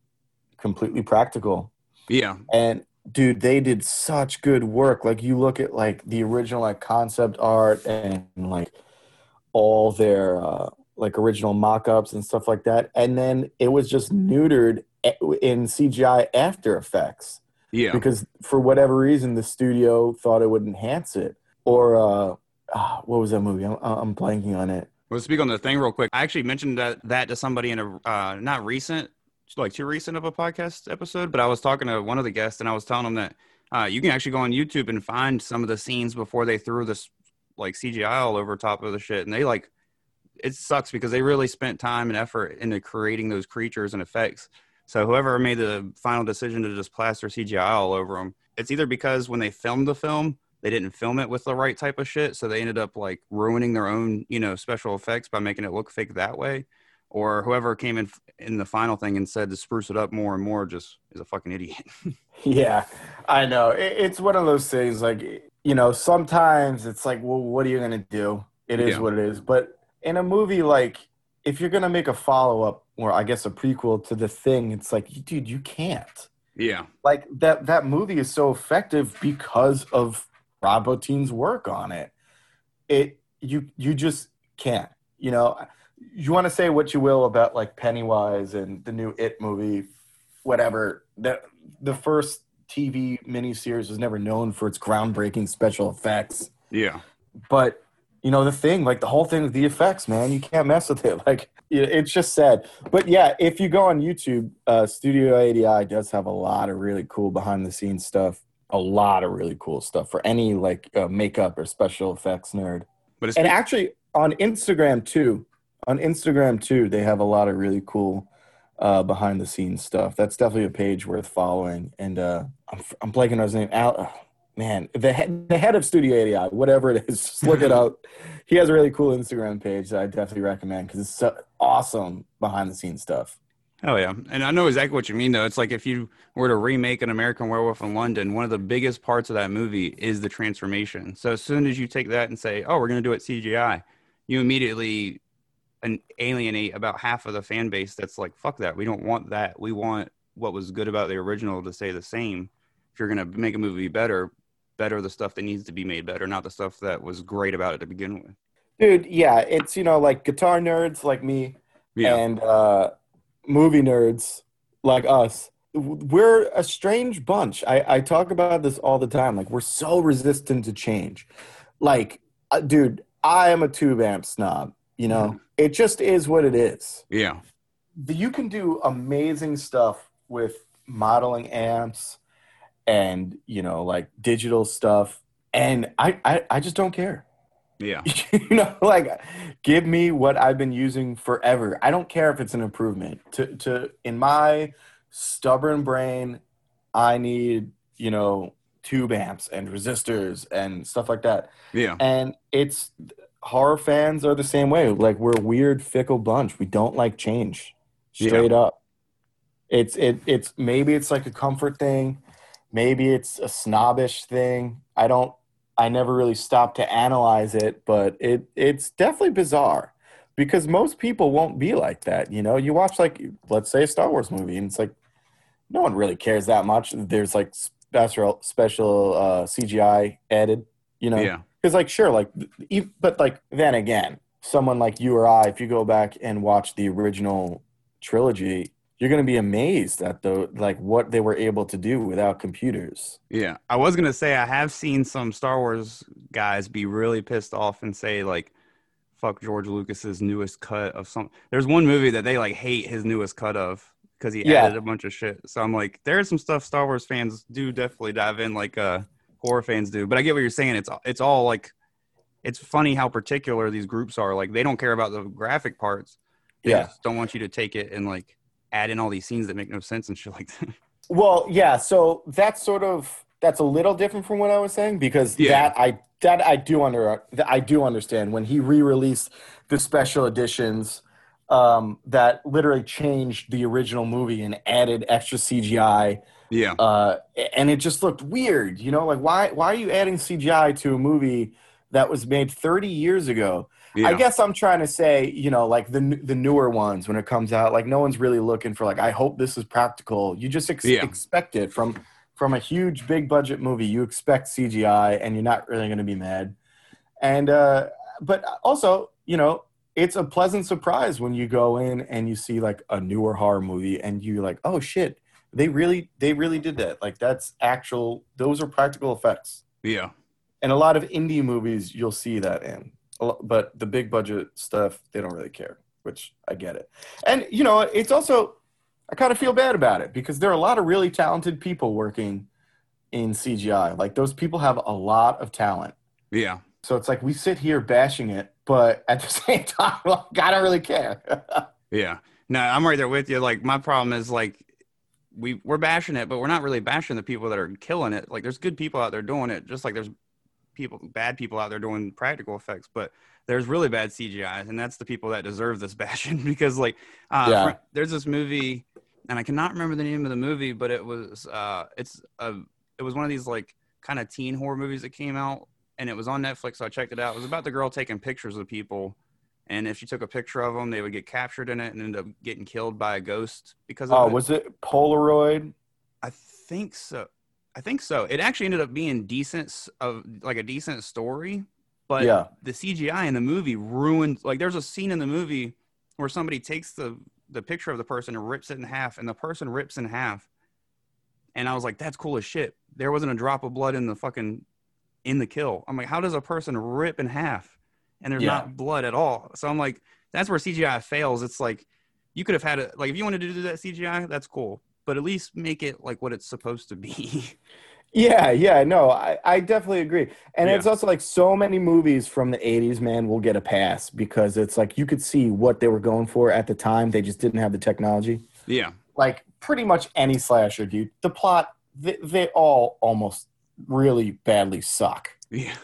completely practical. yeah, and dude they did such good work like you look at like the original like concept art and like all their uh like original mock-ups and stuff like that and then it was just neutered in cgi after effects yeah. because for whatever reason the studio thought it would enhance it or uh ah, what was that movie i'm, I'm blanking on it Well, speak on the thing real quick. I actually mentioned that that to somebody in a uh, not recent, like too recent of a podcast episode, but I was talking to one of the guests and I was telling them that uh, you can actually go on YouTube and find some of the scenes before they threw this like CGI all over top of the shit, and they like it sucks because they really spent time and effort into creating those creatures and effects. So whoever made the final decision to just plaster CGI all over them, it's either because when they filmed the film, they didn't film it with the right type of shit, so they ended up like ruining their own, you know, special effects by making it look fake that way. Or whoever came in in the final thing and said to spruce it up more and more just is a fucking idiot. <laughs> Yeah, I know. It, it's one of those things like, you know, sometimes it's like, well, what are you going to do? It is Yeah. what it is. But in a movie like if you're gonna make a follow up or I guess a prequel to the thing, it's like, dude, you can't. Yeah. Like that that movie is so effective because of Rob Bottin's work on it. It you you just can't. You know, you want to say what you will about like Pennywise and the new It movie, whatever. The the first TV miniseries was never known for its groundbreaking special effects. Yeah. But you know the thing, like the whole thing with the effects, man, you can't mess with it. <laughs> Like it's just sad. But yeah, if you go on YouTube, uh, Studio ADI does have a lot of really cool behind the scenes stuff. A lot of really cool stuff for any like uh, makeup or special effects nerd. But it's And actually on Instagram too, on Instagram too, they have a lot of really cool uh, behind the scenes stuff. That's definitely a page worth following. And uh, I'm, I'm blanking on his name. Al, man, the head, the head of Studio ADI, whatever it is, just look it <laughs> up. He has a really cool Instagram page that I definitely recommend because it's so awesome behind the scenes stuff. Oh yeah, and I know exactly what you mean though. It's like if you were to remake an American Werewolf in London, one of the biggest parts of that movie is the transformation. So as soon as you take that and say, "Oh, we're going to do it CGI," you immediately an- alienate about half of the fan base. That's like, "Fuck that! We don't want that. We want what was good about the original to stay the same." If you're going to make a movie better, better the stuff that needs to be made better, not the stuff that was great about it to begin with. Dude, yeah, it's, you know, like guitar nerds like me and uh, movie nerds like us we're a strange bunch. I, I talk about this all the time like we're so resistant to change. Like uh, dude i am a tube amp snob you know? It just is what it is. Yeah, you can do amazing stuff with modeling amps and you know like digital stuff and i i, I just don't care. Yeah, <laughs> you know like give me what i've been using forever. I don't care if it's an improvement. To to in my stubborn brain i need you know tube amps and resistors and stuff like that. Yeah, and it's horror fans are the same way. Like we're a weird fickle bunch. We don't like change. Straight up. It's it it's maybe it's like a comfort thing maybe it's a snobbish thing. I don't i never really stopped to analyze it but it it's definitely bizarre because most people won't be like that you know? You watch like let's say a star wars movie and it's like no one really cares that much. There's like special special uh cgi added you know? Yeah, because like sure like but like then again someone like you or i if you go back and watch the original trilogy you're going to be amazed at the like what they were able to do without computers Yeah, I was gonna say I have seen some Star Wars guys be really pissed off and say like, "Fuck George Lucas's newest cut of some." There's one movie that they like hate his newest cut of because he Yeah. added a bunch of shit. So I'm like, there's some stuff Star Wars fans do definitely dive in like uh horror fans do. But I get what you're saying. It's it's all like, it's funny how particular these groups are. Like they don't care about the graphic parts. They Yeah. just don't want you to take it and like add in all these scenes that make no sense and shit like that. <laughs> well yeah so that's sort of that's a little different from what i was saying because Yeah. that i that i do under i do understand when he re-released the special editions um, that literally changed the original movie and added extra cgi yeah, uh, and it just looked weird. You know, like why why are you adding CGI to a movie that was made 30 years ago? Yeah, I guess I'm trying to say, you know, like the the newer ones when it comes out, like no one's really looking for like I hope this is practical. You just ex- Yeah. expect it from from a huge big budget movie. You expect CGI, and you're not really going to be mad. And uh, but also, you know, it's a pleasant surprise when you go in and you see like a newer horror movie, and you're like, oh shit, they really they really did that. Like that's actual. Those are practical effects yeah. and a lot of indie movies you'll see that in But the big budget stuff they don't really care which i get it and you know it's also i kind of feel bad about it because there are a lot of really talented people working in cgi like those people have a lot of talent Yeah. so it's like we sit here bashing it but at the <laughs> same time like, i don't really care <laughs> Yeah. No, I'm right there with you. Like my problem is like we we're bashing it, but we're not really bashing the people that are killing it. Like there's good people out there doing it, just like there's people bad people out there doing practical effects, but there's really bad CGI, and that's the people that deserve this <laughs> bashing because like uh Yeah. there's this movie and I cannot remember the name of the movie, but it was uh it's a it was one of these like kind of teen horror movies that came out and it was on Netflix, so I checked it out. It was about the girl taking pictures of people and if she took a picture of them, they would get captured in it and end up getting killed by a ghost because of Oh, it. was it Polaroid? I think so. I think so. It actually ended up being decent of like a decent story, but Yeah. the CGI in the movie ruined. Like, there's a scene in the movie where somebody takes the the picture of the person and rips it in half, and the person rips in half. And I was like, "That's cool as shit." There wasn't a drop of blood in the fucking in the kill. I'm like, "How does a person rip in half and there's Yeah. not blood at all?" So I'm like, "That's where CGI fails." It's like you could have had it like if you wanted to do that CGI, that's cool, but at least make it like what it's supposed to be. <laughs> Yeah, yeah, no, I, I definitely agree. And Yeah. it's also like so many movies from the 80s, man, will get a pass because it's like you could see what they were going for at the time. They just didn't have the technology. yeah, Like pretty much any slasher, dude. The plot, they, they all almost really badly suck. yeah.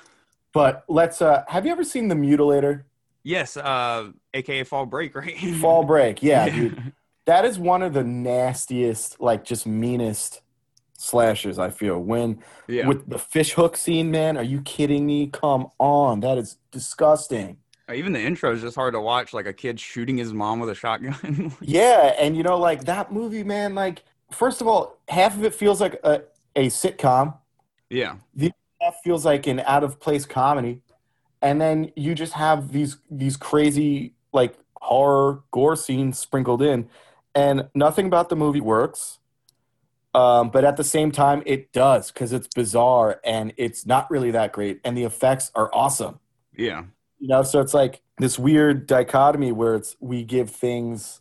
But let's, uh, have you ever seen The Mutilator? Yes, uh, aka Fall Break, right? Fall Break. Yeah, <laughs> dude. That is one of the nastiest, like just meanest slashers, I feel. When yeah. with the fish hook scene, man. Are you kidding me? Come on, that is disgusting. Uh, even the intro is just hard to watch, like a kid shooting his mom with a shotgun. <laughs> Yeah, and you know, like that movie, man. Like, first of all, half of it feels like a, a sitcom. yeah, The Half feels like an out of place comedy, and then you just have these these crazy like horror gore scenes sprinkled in, and nothing about the movie works. Um, but at the same time, it does because it's bizarre and it's not really that great, and the effects are awesome. yeah, you know so it's like this weird dichotomy where it's we give things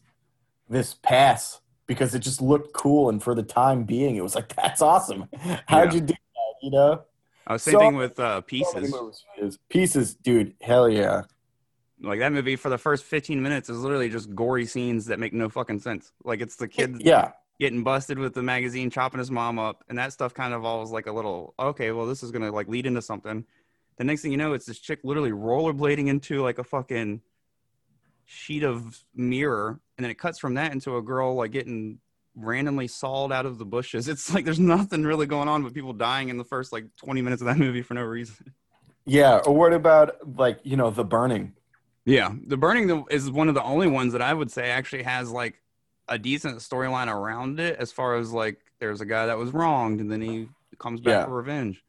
this pass because it just looked cool and for the time being it was like that's awesome how'd Yeah. you do that you know uh, same So- thing with uh, Pieces. pieces dude hell yeah Like that movie for the first 15 minutes is literally just gory scenes that make no fucking sense. Like it's the kid yeah getting busted with the magazine, chopping his mom up, and that stuff kind of all was like a little okay. Well, this is gonna like lead into something. The next thing you know, it's this chick literally rollerblading into like a fucking sheet of mirror, and then it cuts from that into a girl like getting randomly sawed out of the bushes. <laughs> It's like there's nothing really going on, but people dying in the first like 20 minutes of that movie for no reason. yeah or what about like you know the burning Yeah, the burning is one of the only ones that I would say actually has like a decent storyline around it, as far as like there's a guy that was wronged and then he comes back Yeah. for revenge.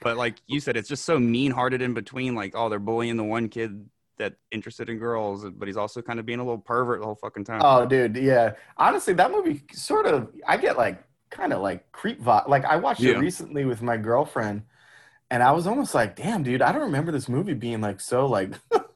But like you said, it's just so mean-hearted in between. Like, oh, they're bullying the one kid that interested in girls, but he's also kind of being a little pervert the whole fucking time. oh dude yeah honestly that movie sort of i get like kind of like creep vibe like i watched Yeah. it recently with my girlfriend and i was almost like damn dude i don't remember this movie being like so like <laughs>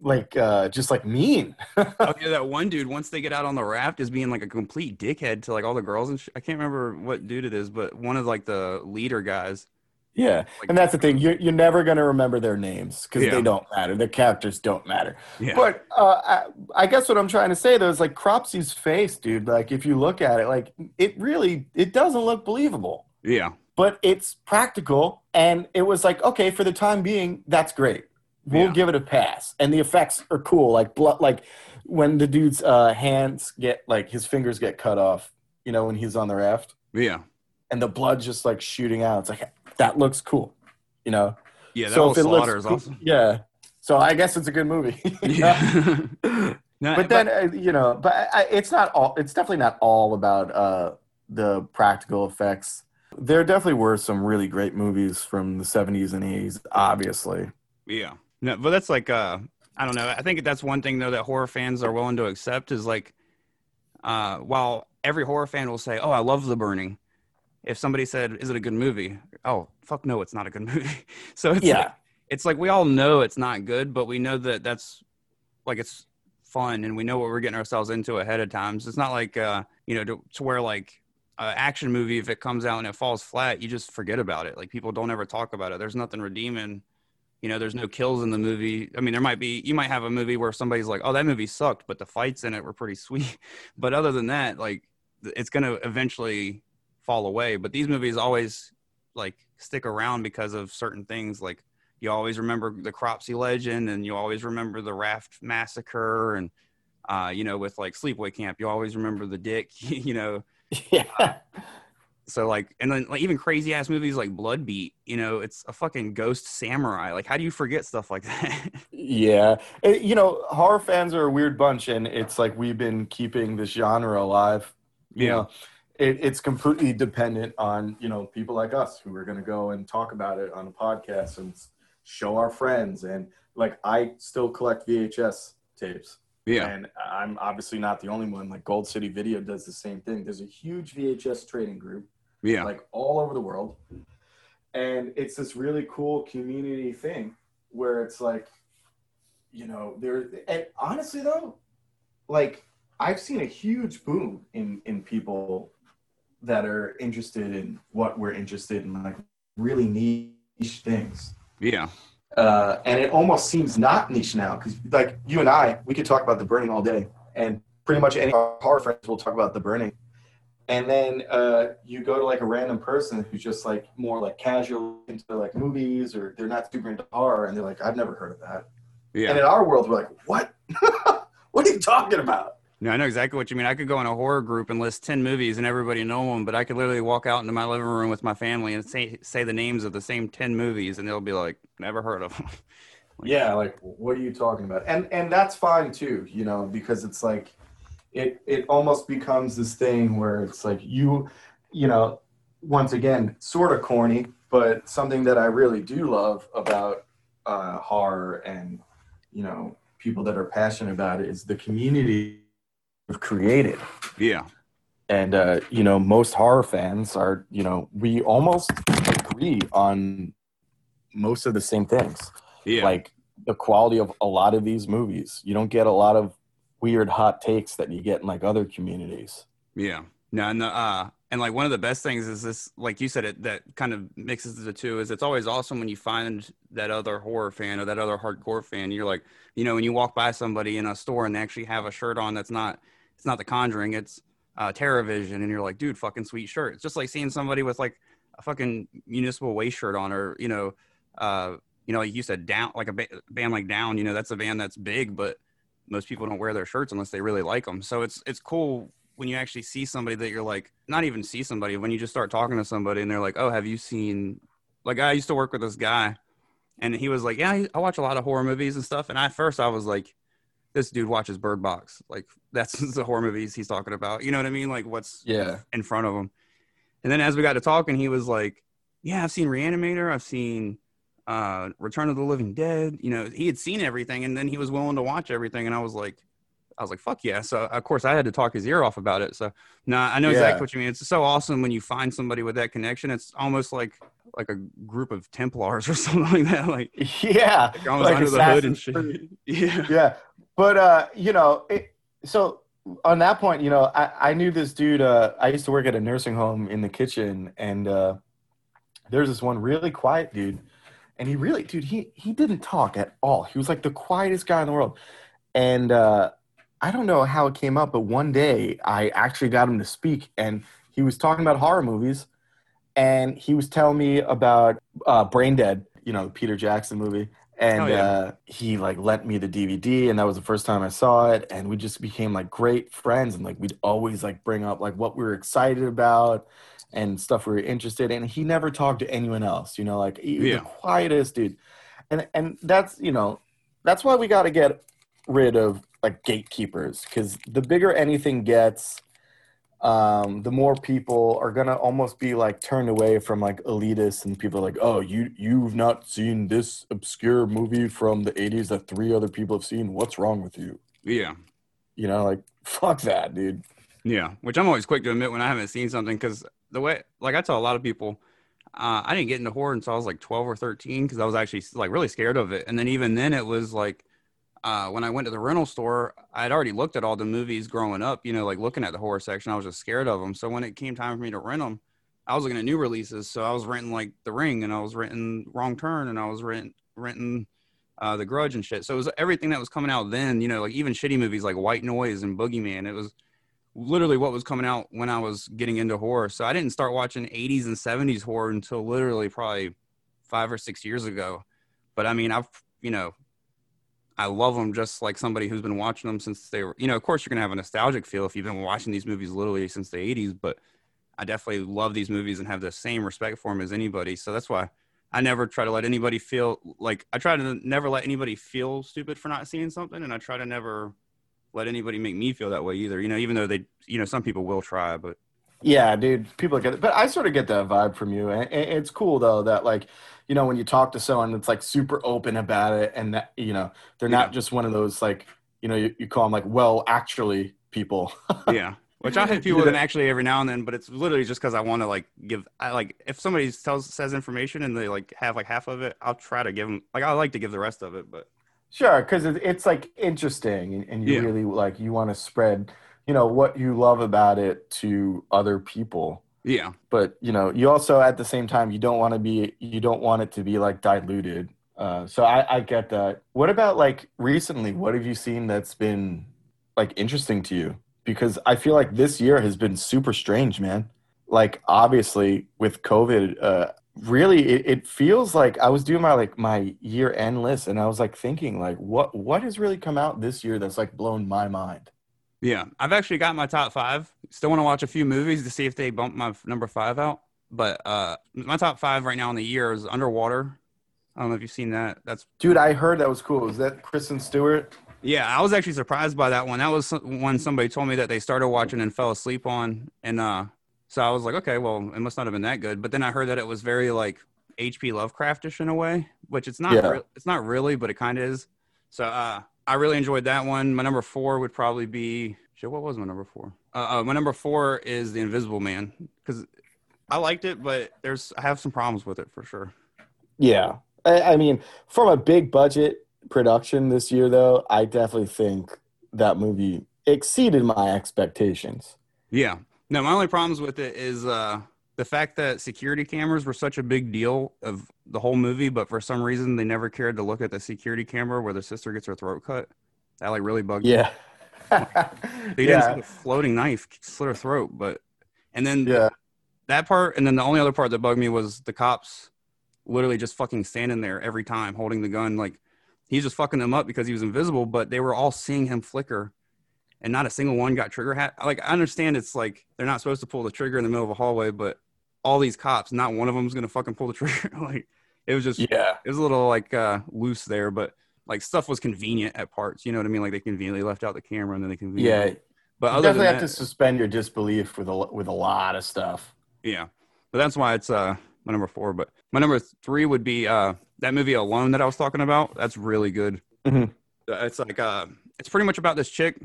like uh just like mean oh <laughs> yeah, that one dude once they get out on the raft is being like a complete dickhead to like all the girls and sh- I can't remember what dude it is, but one of like the leader guys. Yeah, Like- and that's the thing. You're, you're never going to remember their names because Yeah. they don't matter. Their characters don't matter. Yeah, But uh, I, I guess what I'm trying to say though is like Cropsy's face, dude. Like if you look at it, like it really it doesn't look believable, yeah, but it's practical, and it was like okay for the time being, that's great. We'll Yeah. give it a pass, and the effects are cool. Like blood, like when the dude's uh, hands get like his fingers get cut off, you know, when he's on the raft, yeah, and the blood just like shooting out. It's like that looks cool, you know. yeah. That so whole it looks is awesome. Yeah. So I guess it's a good movie. <laughs> <laughs> Yeah. No, but then uh, you know, but I, I, it's not all. It's definitely not all about uh, the practical effects. There definitely were some really great movies from the '70s and '80s. Obviously, Yeah. No, but that's like uh I don't know. I think that's one thing though that horror fans are willing to accept is like uh while every horror fan will say, "Oh, I love The Burning." If somebody said, "Is it a good movie?" Oh, fuck no, it's not a good <laughs> movie. so it's Yeah. like, it's like we all know it's not good, but we know that that's like it's fun and we know what we're getting ourselves into ahead of time. So it's not like uh, you know, to, to where like an action movie if it comes out and it falls flat, you just forget about it. Like people don't ever talk about it. There's nothing redeeming you know there's no kills in the movie. I mean there might be you might have a movie where somebody's like oh that movie sucked but the fights in it were pretty <laughs> sweet. But other than that like it's going to eventually fall away. But these movies always like stick around because of certain things. Like you always remember the cropsy legend and you always remember the raft massacre and uh, you know with like sleepaway camp you always remember the dick <laughs> you know. <laughs> Yeah, So like, and then like even crazy ass movies like Blood Beat, you know, it's a fucking ghost samurai. Like, how do you forget stuff like <laughs> that? Yeah, It- you know, horror fans are a weird bunch, and it's like we've been keeping this genre alive. You Yeah. know, it, it's completely dependent on you know people like us who are going to go and talk about it on a podcast and show our friends. And like, I still collect VHS tapes. yeah, And I'm obviously not the only one. Like Gold City Video does the same thing. There's a huge VHS trading group, yeah, like all over the world. And it's this really cool community thing where it's like, you know, there and honestly though, like I've seen a huge boom in in people that are interested in what we're interested in, like really niche things yeah, uh, and it almost seems not niche now because like you and I, we could talk about the burning all day, and pretty much any horror friends will talk about the burning. And then uh, you go to like a random person who's just like more like casual into like movies, or they're not super into horror, and they're like, I've never heard of that. yeah. And in our world, we're like, what? <laughs> what are you talking about? No, I know exactly what you mean. I could go in a horror group and list ten movies and everybody know them, but I could literally walk out into my living room with my family and say say the names of the same ten movies, and they'll be like, "Never heard of them." <laughs> yeah like what are you talking about and and that's fine too you know because it's like it it almost becomes this thing where it's like you you know once again sort of corny but something that i really do love about uh horror and you know people that are passionate about it is the community we've created. Yeah, and uh, you know most horror fans are you know we almost agree on most of the same things. Yeah, like the quality of a lot of these movies. You don't get a lot of weird hot takes that you get in like other communities yeah. No, and the, uh, and like one of the best things is this, like you said, it that kind of mixes the two. Is it's always awesome when you find that other horror fan or that other hardcore fan. You're like, you know, when you walk by somebody in a store and they actually have a shirt on that's not, it's not The Conjuring, it's uh, TerrorVision, and you're like, dude, fucking sweet shirt. It's just like seeing somebody with like a fucking municipal waste shirt on, or you know, uh, you know, like you said, down like a ba- band like Down. You know, that's a band that's big, but most people don't wear their shirts unless they really like them. So it's it's cool when you actually see somebody that you're like, not even see somebody when you just start talking to somebody and they're like, oh, have you seen? Like I used to work with this guy, and he was like, yeah, I- watch a lot of horror movies and stuff. And at first I was like, this dude watches Bird Box. Like <laughs> that's <laughs> the horror movies he's talking about. You know what I mean? Like what's yeah in front of him. And then as we got to talking, he was like, "Yeah, I've seen Reanimator. I've seen uh, Return of the Living Dead. You know, he had seen everything, and then he was willing to watch everything. And I was like, I was like, fuck yeah. So of course I had to talk his ear off about it. So no, I know Yeah. exactly what you mean. It's so awesome when you find somebody with that connection. It's almost like like a group of Templars or <laughs> something like that. Like yeah you're almost Like under the hood and shit. <laughs> Yeah. yeah but uh you know it, so on that point you know i i knew this dude uh i used to work at a nursing home in the kitchen and uh there's this one really quiet dude and he really dude he he didn't talk at all. He was like the quietest guy in the world. And uh i don't know how it came up but one day i actually got him to speak and he was talking about horror movies and he was telling me about uh brain dead you know the peter jackson movie. And Oh, yeah. uh, he like lent me the dvd and that was the first time i saw it. And we just became like great friends and like we'd always like bring up like what we were excited about and stuff we were interested in he never talked to anyone else you know like he Yeah. the quietest dude and and that's you know that's why we got to get rid of like gatekeepers because the bigger anything gets um the more people are gonna almost be like turned away from like elitists and people like oh you you've not seen this obscure movie from the 80s that three other people have seen what's wrong with you Yeah. you know like fuck that dude Yeah, which I'm always quick to admit when I haven't seen something because the way, like I tell a lot of people, uh, I didn't get into horror until I was like 12 or 13 because I was actually like really scared of it. And then even then, it was like uh, when I went to the rental store, I'd already looked at all the movies growing up, you know, like looking at the horror section. I was just scared of them. So when it came time for me to rent them, I was looking at new releases. So I was renting like The Ring and I was renting Wrong Turn and I was rent, renting uh, The Grudge and shit. So it was everything that was coming out then, you know, like even shitty movies like White Noise and Boogeyman. It was literally what was coming out when I was getting into horror. So I didn't start watching 80s and 70s horror until literally probably five or six years ago. But I mean, I've, you know, I love them just like somebody who's been watching them since they were, you know, of course you're going to have a nostalgic feel if you've been watching these movies literally since the 80s. But I definitely love these movies and have the same respect for them as anybody. So that's why I never try to let anybody feel like I try to never let anybody feel stupid for not seeing something, and I try to never let anybody make me feel that way either. You know, even though they, you know, some people will try, but Yeah, dude. People get it, but I sort of get that vibe from you, and it's cool though that like, you know, when you talk to someone that's like super open about it, and that you know they're not Yeah. just one of those like, you know, you, you call them like, well, actually, people. <laughs> yeah. Which I hit people with an actually every now and then, but it's literally just because I want to like give. I like if somebody tells says information and they like have like half of it, I'll try to give them. Like I like to give the rest of it, but Sure, because it's like interesting, and, you Yeah. really like you want to spread, you know, what you love about it to other people. yeah, But you know, you also at the same time you don't want to be you don't want it to be like diluted. Uh, so I, I get that. What about like recently? What have you seen that's been like interesting to you? Because I feel like this year has been super strange, man. Like obviously with COVID, uh, really it, it feels like I was doing my like my year end list, and I was like thinking like what what has really come out this year that's like blown my mind. yeah. I've actually got my top five. Still want to watch a few movies to see if they bump my number five out. But uh my top five right now in the year is Underwater. I don't know if you've seen that. That's Dude, I heard that was cool. Was that Kristen Stewart? Yeah, I was actually surprised by that one. That was one somebody told me that they started watching and fell asleep on, and uh, so I was like, okay, well, it must not have been that good. But then I heard that it was very like H.P. Lovecraftish in a way, which it's not. Yeah. Re- it's not really, but it kind of is. So uh, I really enjoyed that one. My number four would probably be shit. What was my number four? Uh, uh, my number four is The Invisible Man because I liked it, but there's I have some problems with it for sure. Yeah. I, I mean, from a big budget production this year, though, I definitely think that movie exceeded my expectations. Yeah. No, my only problems with it is uh, the fact that security cameras were such a big deal of the whole movie, but for some reason they never cared to look at the security camera where the sister gets her throat cut. That like really bugged me. Yeah. <laughs> They didn't see yeah. the floating knife slit her throat, but and then Yeah. that part, and then the only other part that bugged me was the cops literally just fucking standing there every time holding the gun. Like he's just fucking them up because he was invisible, but they were all seeing him flicker, and not a single one got trigger hat. Like I understand it's like they're not supposed to pull the trigger in the middle of a hallway, but all these cops, not one of them's gonna fucking pull the <laughs> trigger. like it was just Yeah. it was a little like uh loose there, but like stuff was convenient at parts. You know what I mean? Like they conveniently left out the camera and then they Yeah. conveniently. You But other definitely have that, to suspend your disbelief with a, with a lot of stuff. Yeah, but that's why it's uh my number four. But my number three would be uh that movie Alone that I was talking about. That's really good. Mhm. Uh, It's like uh it's pretty much about this chick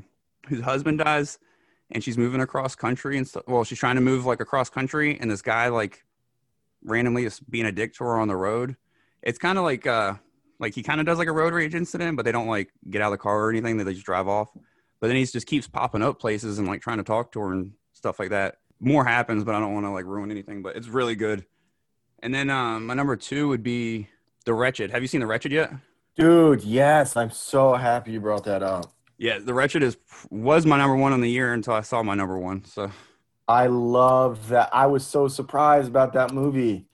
whose husband dies, and she's moving across country and stuff. Well, she's trying to move like across country, and this guy like randomly is being a dick to her on the road. It's kind of like uh like he kind of does like a road rage incident, but they don't like get out of the car or anything. They just drive off. But then he just keeps popping up places and like trying to talk to her and stuff like that. More happens, but I don't want to like ruin anything. But it's really good. And then um, my number two would be The Wretched. Have you seen The Wretched yet? Dude, yes. I'm so happy you brought that up. Yeah, The Wretched is was my number one on the year until I saw my number one. So I love that. I was so surprised about that movie.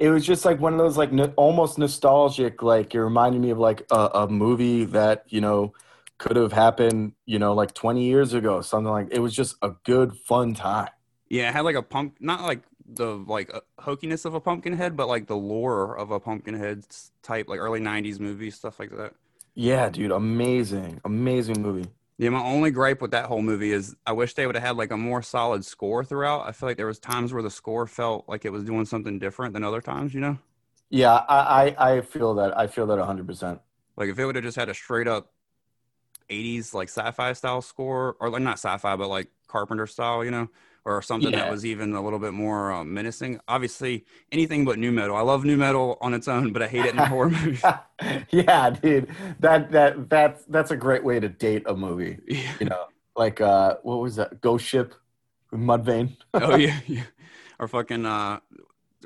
It was just like one of those like no, almost nostalgic. Like it reminded me of like a, a movie that you know could have happened. You know, like 20 years ago, something like. It was just a good, fun time. yeah, it had like a pump, not like the like uh, hokiness of a Pumpkinhead, but like the lore of a Pumpkinhead type, like early '90s movie stuff like that. Yeah, dude, amazing, amazing movie. Yeah, my only gripe with that whole movie is I wish they would have had like a more solid score throughout. I feel like there was times where the score felt like it was doing something different than other times, you know? Yeah, I, I, I feel that. I feel that 100. percent Like if it would have just had a straight up 80s like sci-fi style score or like not sci-fi but like Carpenter style, you know, or something that was even a little bit more um, menacing. Obviously, anything but nu metal. I love nu metal on its own, but I hate it in horror <laughs> movies. yeah, dude, that that that's that's a great way to date a movie. <laughs> Yeah. You know, like uh, what was that? Ghost Ship with Mudvayne. oh yeah, <laughs> yeah. Or fucking uh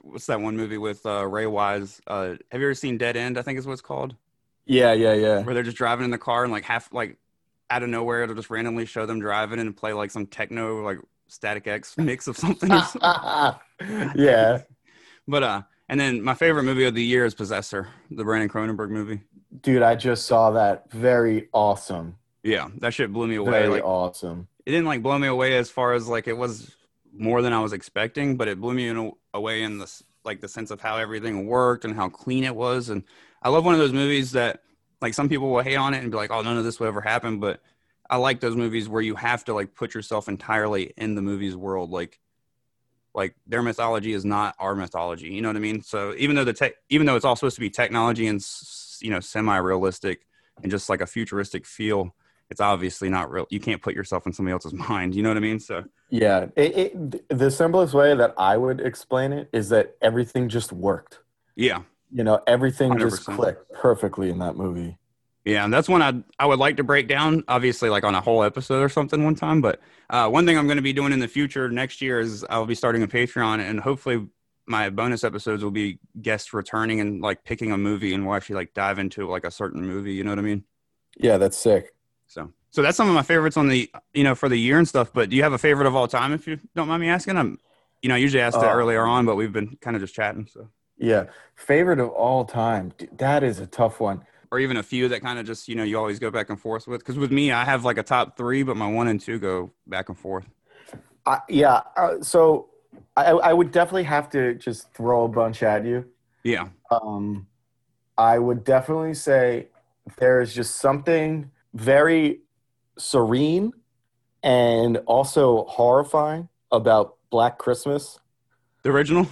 what's that one movie with uh Ray Wise? Uh have you ever seen Dead End, I think is what it's called? Yeah, yeah, yeah. Where they're just driving in the car and like half like out of nowhere they'll just randomly show them driving and play like some techno like Static-X <laughs> mix of something. <laughs> yeah, but uh and then my favorite movie of the year is Possessor, the Brandon Cronenberg movie. dude, I just saw that. Very awesome. Yeah, that shit blew me away. Very like awesome. it didn't like blow me away as far as like it was more than I was expecting, but it blew me in a, away in the like the sense of how everything worked and how clean it was. And I love one of those movies that like some people will hate on it and be like, "Oh, none of this will ever happen," but I like those movies where you have to like put yourself entirely in the movie's world, like like their mythology is not our mythology. You know what I mean? So even though the tech, even though it's all supposed to be technology and you know semi-realistic and just like a futuristic feel, it's obviously not real. You can't put yourself in somebody else's <laughs> mind. You know what I mean? So Yeah, it, it, the simplest way that I would explain it is that everything just worked. yeah, You know, everything just 100%. clicked perfectly in that movie. Yeah, and that's one I I would like to break down. Obviously, like on a whole episode or something one time. But uh, one thing I'm going to be doing in the future next year is I'll be starting a Patreon, and hopefully my bonus episodes will be guests returning and like picking a movie, and we'll actually like dive into like a certain movie. You know what I mean? Yeah, that's sick. So, so that's some of my favorites on the, you know, for the year and stuff. But do you have a favorite of all time, if you don't mind me asking? I'm, you know, I usually asked it Uh, earlier on, but we've been kind of just chatting. So, Yeah, favorite of all time. That is a tough one. Or even a few that kind of just, you know, you always go back and forth with. Because with me, I have like a top three, but my one and two go back and forth. I, yeah, uh, so I, I would definitely have to just throw a bunch at you. Yeah, Um, I would definitely say there is just something very serene and also horrifying about Black Christmas. the original.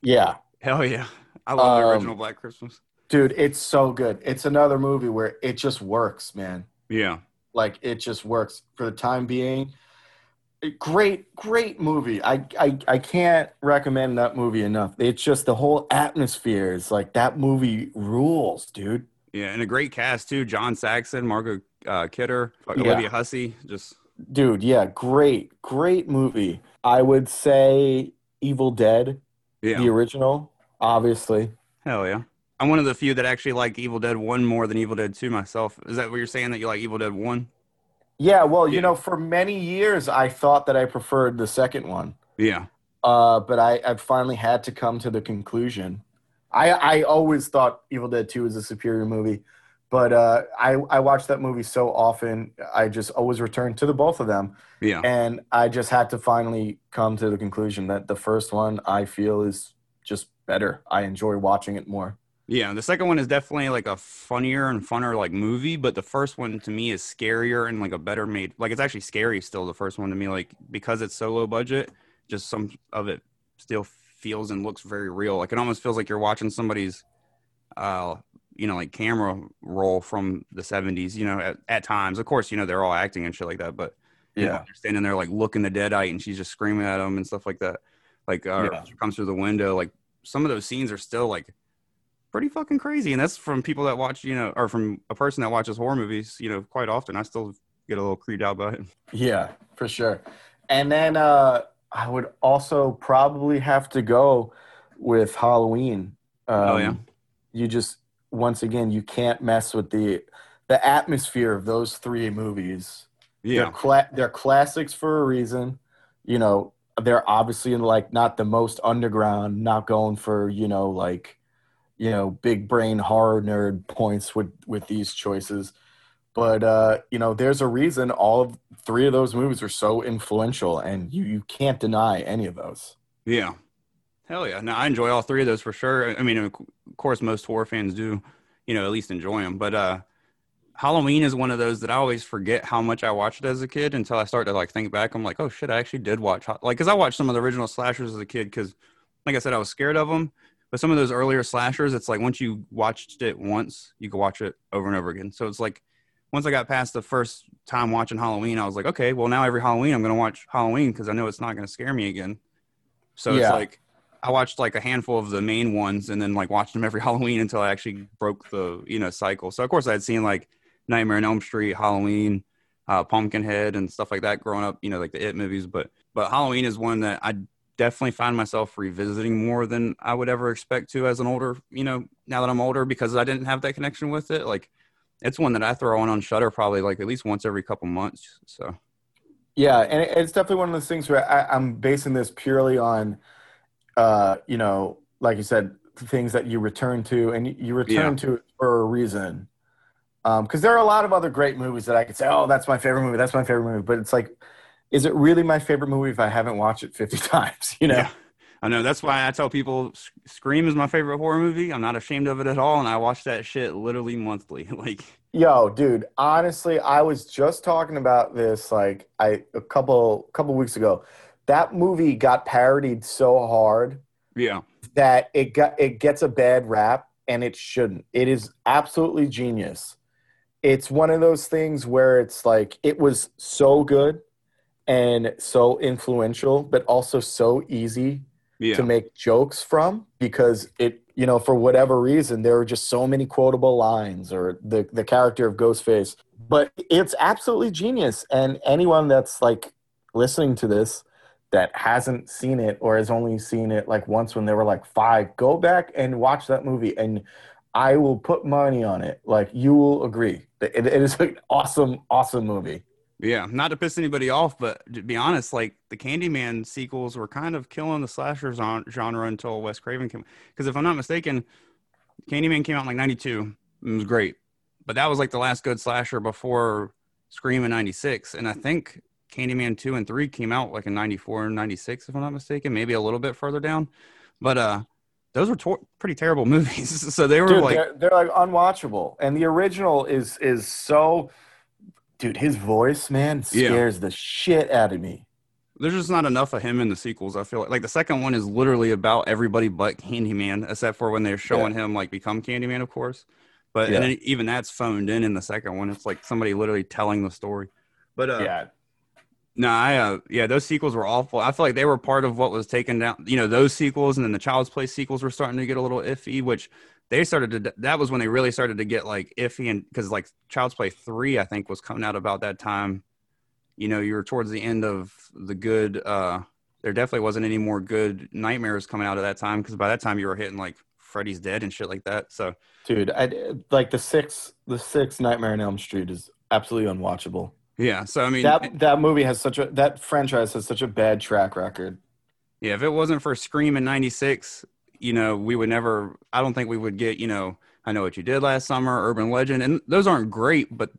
Yeah, <laughs> Hell yeah, I love the Um, original Black Christmas. Dude, it's so good. It's another movie where it just works, man. Yeah, Like it just works for the time being. Great, great movie. I, I, I can't recommend that movie enough. It's just the whole atmosphere is like that movie rules, dude. yeah, and a great cast too. John Saxon, Margot uh, Kidder, Yeah. Olivia Hussey. Just Dude, yeah, great, great movie. I would say Evil Dead, yeah, the original, obviously. hell yeah. I'm one of the few that actually like Evil Dead One more than Evil Dead Two myself. Is that what you're saying that you like Evil Dead One? Yeah, well, you Yeah. know, for many years I thought that I preferred the second one. Yeah. Uh, but I, I finally had to come to the conclusion. I, I always thought Evil Dead 2 was a superior movie, but uh, I, I watched that movie so often, I just always returned to the both of them. Yeah. And I just had to finally come to the conclusion that the first one I feel is just better. I enjoy watching it more. Yeah, the second one is definitely like a funnier and funner like movie, but the first one to me is scarier and like a better made. Like it's actually scary still. The first one to me, like because it's so low budget, just some of it still feels and looks very real. Like it almost feels like you're watching somebody's, uh, you know, like camera roll from the '70s. You know, at, at times, of course, you know they're all acting and shit like that, but you know, they're standing there like looking the deadite, and she's just screaming at them and stuff like that. Like uh, Yeah. she comes through the window. Like some of those scenes are still like pretty fucking crazy, and that's from people that watch, you know, or from a person that watches horror movies, you know, quite often. I still get a little creeped out by it. Yeah, for sure. And then uh, I would also probably have to go with Halloween. Um, Oh, yeah? You just once again you can't mess with the the atmosphere of those three movies. They're Yeah, cla- they're classics for a reason. You know, they're obviously like not the most underground, not going for you know like you know big brain horror nerd points with with these choices. But uh, you know, there's a reason all of three of those movies are so influential, and you you can't deny any of those. yeah, hell yeah. No, I enjoy all three of those for sure. I mean, of course, most horror fans do, you know, at least enjoy them. But uh, Halloween is one of those that I always forget how much I watched as a kid until I start to like think back. I'm like, oh shit, I actually did watch like because I watched some of the original slashers as a kid because, like I said, I was scared of them. But some of those earlier slashers, it's like once you watched it once, you can watch it over and over again. So it's like once I got past the first time watching Halloween, I was like, okay, well now every Halloween I'm gonna watch Halloween because I know it's not gonna scare me again. So it's like I watched like a handful of the main ones and then like watched them every <laughs> Halloween until I actually broke the you know cycle. So of course I'd seen like Nightmare on Elm Street, Halloween, uh, Pumpkinhead, and stuff like that growing up. You know, like the It movies. But but Halloween is one that I definitely find myself revisiting more than I would ever expect to as an older. You know, now that I'm older because I didn't have that connection with it. Like it's one that I throw on on Shudder probably like at least once every couple months. So Yeah, and it's definitely one of those things where I, I'm basing this purely on, uh, you know, like you said, things that you return to, and you- you return Yeah. to it for a reason. Um, Because there are a lot of other great movies that I could say, oh, that's my favorite movie, that's my favorite movie, but it's like, is it really my favorite movie if I haven't watched it 50 <laughs> times? You know? Yeah. I know that's why I tell people Scream is my favorite horror movie. I'm not ashamed of it at all, and I watch that shit literally monthly. <laughs> like, Yo, dude, honestly, I was just talking about this like I a couple couple weeks ago. That movie got parodied so hard yeah, that it got it gets a bad rap and it shouldn't. It is absolutely genius. It's one of those things where it's like it was so good and so influential, but also so easy yeah, to make jokes from because it you know for whatever reason there were just so many quotable lines or the the character of Ghostface but it's absolutely genius. And anyone that's like listening to this that hasn't seen it or has only seen it like once when they were like 5 go back and watch that movie and I will put money on it. Like you will agree. That it, it is an awesome awesome movie yeah. Not to piss anybody off, but to be honest, like the Candyman sequels were kind of killing the slasher genre until Wes Craven came. Because if I'm not mistaken, Candyman came out in like '92. It was great, but that was like the last good slasher before Scream in '96, and I think Candyman two and three came out like in '94 and '96, if I'm not mistaken, maybe a little bit further down. But uh, those were tor- pretty terrible <laughs> movies. so they were Dude, like, they're, they're like unwatchable, and the original is is so. Dude, his voice, man, Yeah. scares the shit out of me. there's just not enough of him in the sequels. I feel like like the second one is literally about everybody but Candyman, except for when they're showing him like become Candyman, of course. But Yeah. and then even that's phoned in in the second one. It's like somebody literally telling the story. But uh, yeah, no, I uh, yeah, those sequels were awful. I feel like they were part of what was taken down. You know, those sequels and then the Child's Play sequels were starting to get a little iffy, which they started to. That was when they really started to get like iffy, and because like Child's Play three, I think was coming out about that time. You know, you were towards the end of the good. uh There definitely wasn't any more good nightmares coming out at that time because by that time you were hitting like Freddy's Dead and shit like that. So dude, I like the six the six Nightmare on Elm Street is absolutely unwatchable. yeah, so I mean, That that movie has such a that franchise has such a bad track record. Yeah, if it wasn't for Scream in '96, you know, we would never. I don't think we would get. You know, I know what you did last summer, Urban Legend, and those aren't great, but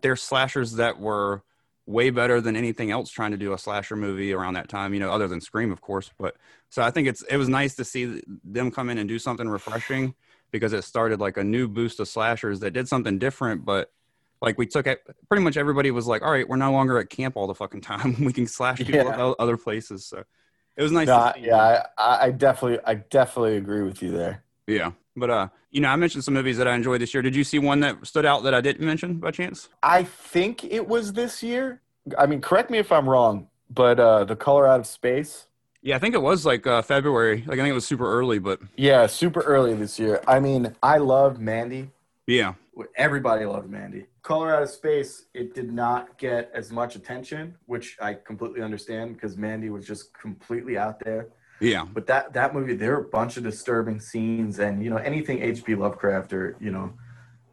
they're slashers that were way better than anything else trying to do a slasher movie around that time. You know, other than Scream, of course. But so I think it's it was nice to see them come in and do something refreshing because it started like a new boost of slashers that did something different, but. Like we took it, pretty much everybody was like, "All right, we're no longer at camp all the fucking time. <laughs> We can slash people Yeah. at other places." So it was nice. No, to see. yeah, I, I definitely I definitely agree with you there. Yeah. But uh, you know, I mentioned some movies that I enjoyed this year. Did you see one that stood out that I didn't mention by chance? I think it was this year. I mean, correct me if I'm wrong, but uh, the color out of space. Yeah, I think it was like uh, February. Like I think it was super early, but Yeah, super early this year. I mean, I loved Mandy. yeah, Everybody loved Mandy. Color Out of Space, it did not get as much attention, which I completely understand because Mandy was just completely out there. yeah, But that that movie, there are a bunch of disturbing scenes, and you know anything H.P. Lovecraft or you know,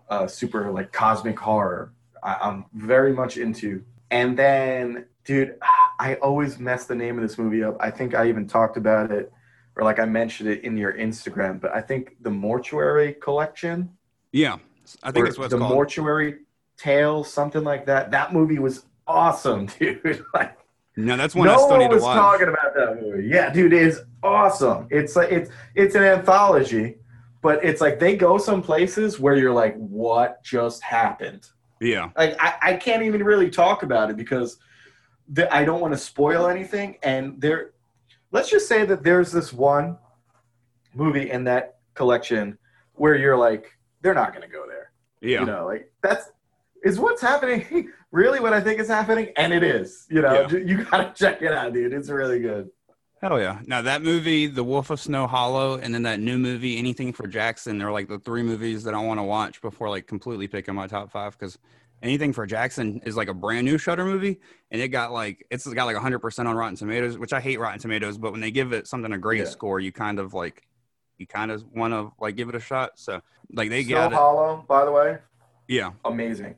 uh, super like cosmic horror, I, I'm very much into. And then, dude, I always mess the name of this movie up. I think I even talked about it, or like I mentioned it in your Instagram. But I think the Mortuary Collection yeah. I think that's what it's the called. mortuary tale, something like that. That movie was awesome, <laughs> dude. like no, that's one no one was talking about that movie. Yeah, dude, it is awesome. It's like it's it's an anthology, but it's like they go some places where you're like, what just happened? yeah, Like I, I can't even really talk about it because the, I don't want to spoil anything. And there, let's just say that there's this one movie in that collection where you're like, they're not going to go there. yeah, You know, like that's is what's happening <laughs> really what I think is happening, and it is. You know, Yeah. You gotta check it out, dude. It's really good. Hell yeah. Now that movie, The Wolf of Snow Hollow, and then that new movie, Anything for Jackson, they're like the three movies that I want to watch before like completely picking my top five because Anything for Jackson is like a brand new Shudder movie, and it got like it's got like 100 percent on Rotten Tomatoes, which I hate Rotten Tomatoes, but when they give it something a great Yeah. score, you kind of like you kind of want to like give it a shot. So like they Snow got it. Hollow, by the way, Yeah, amazing.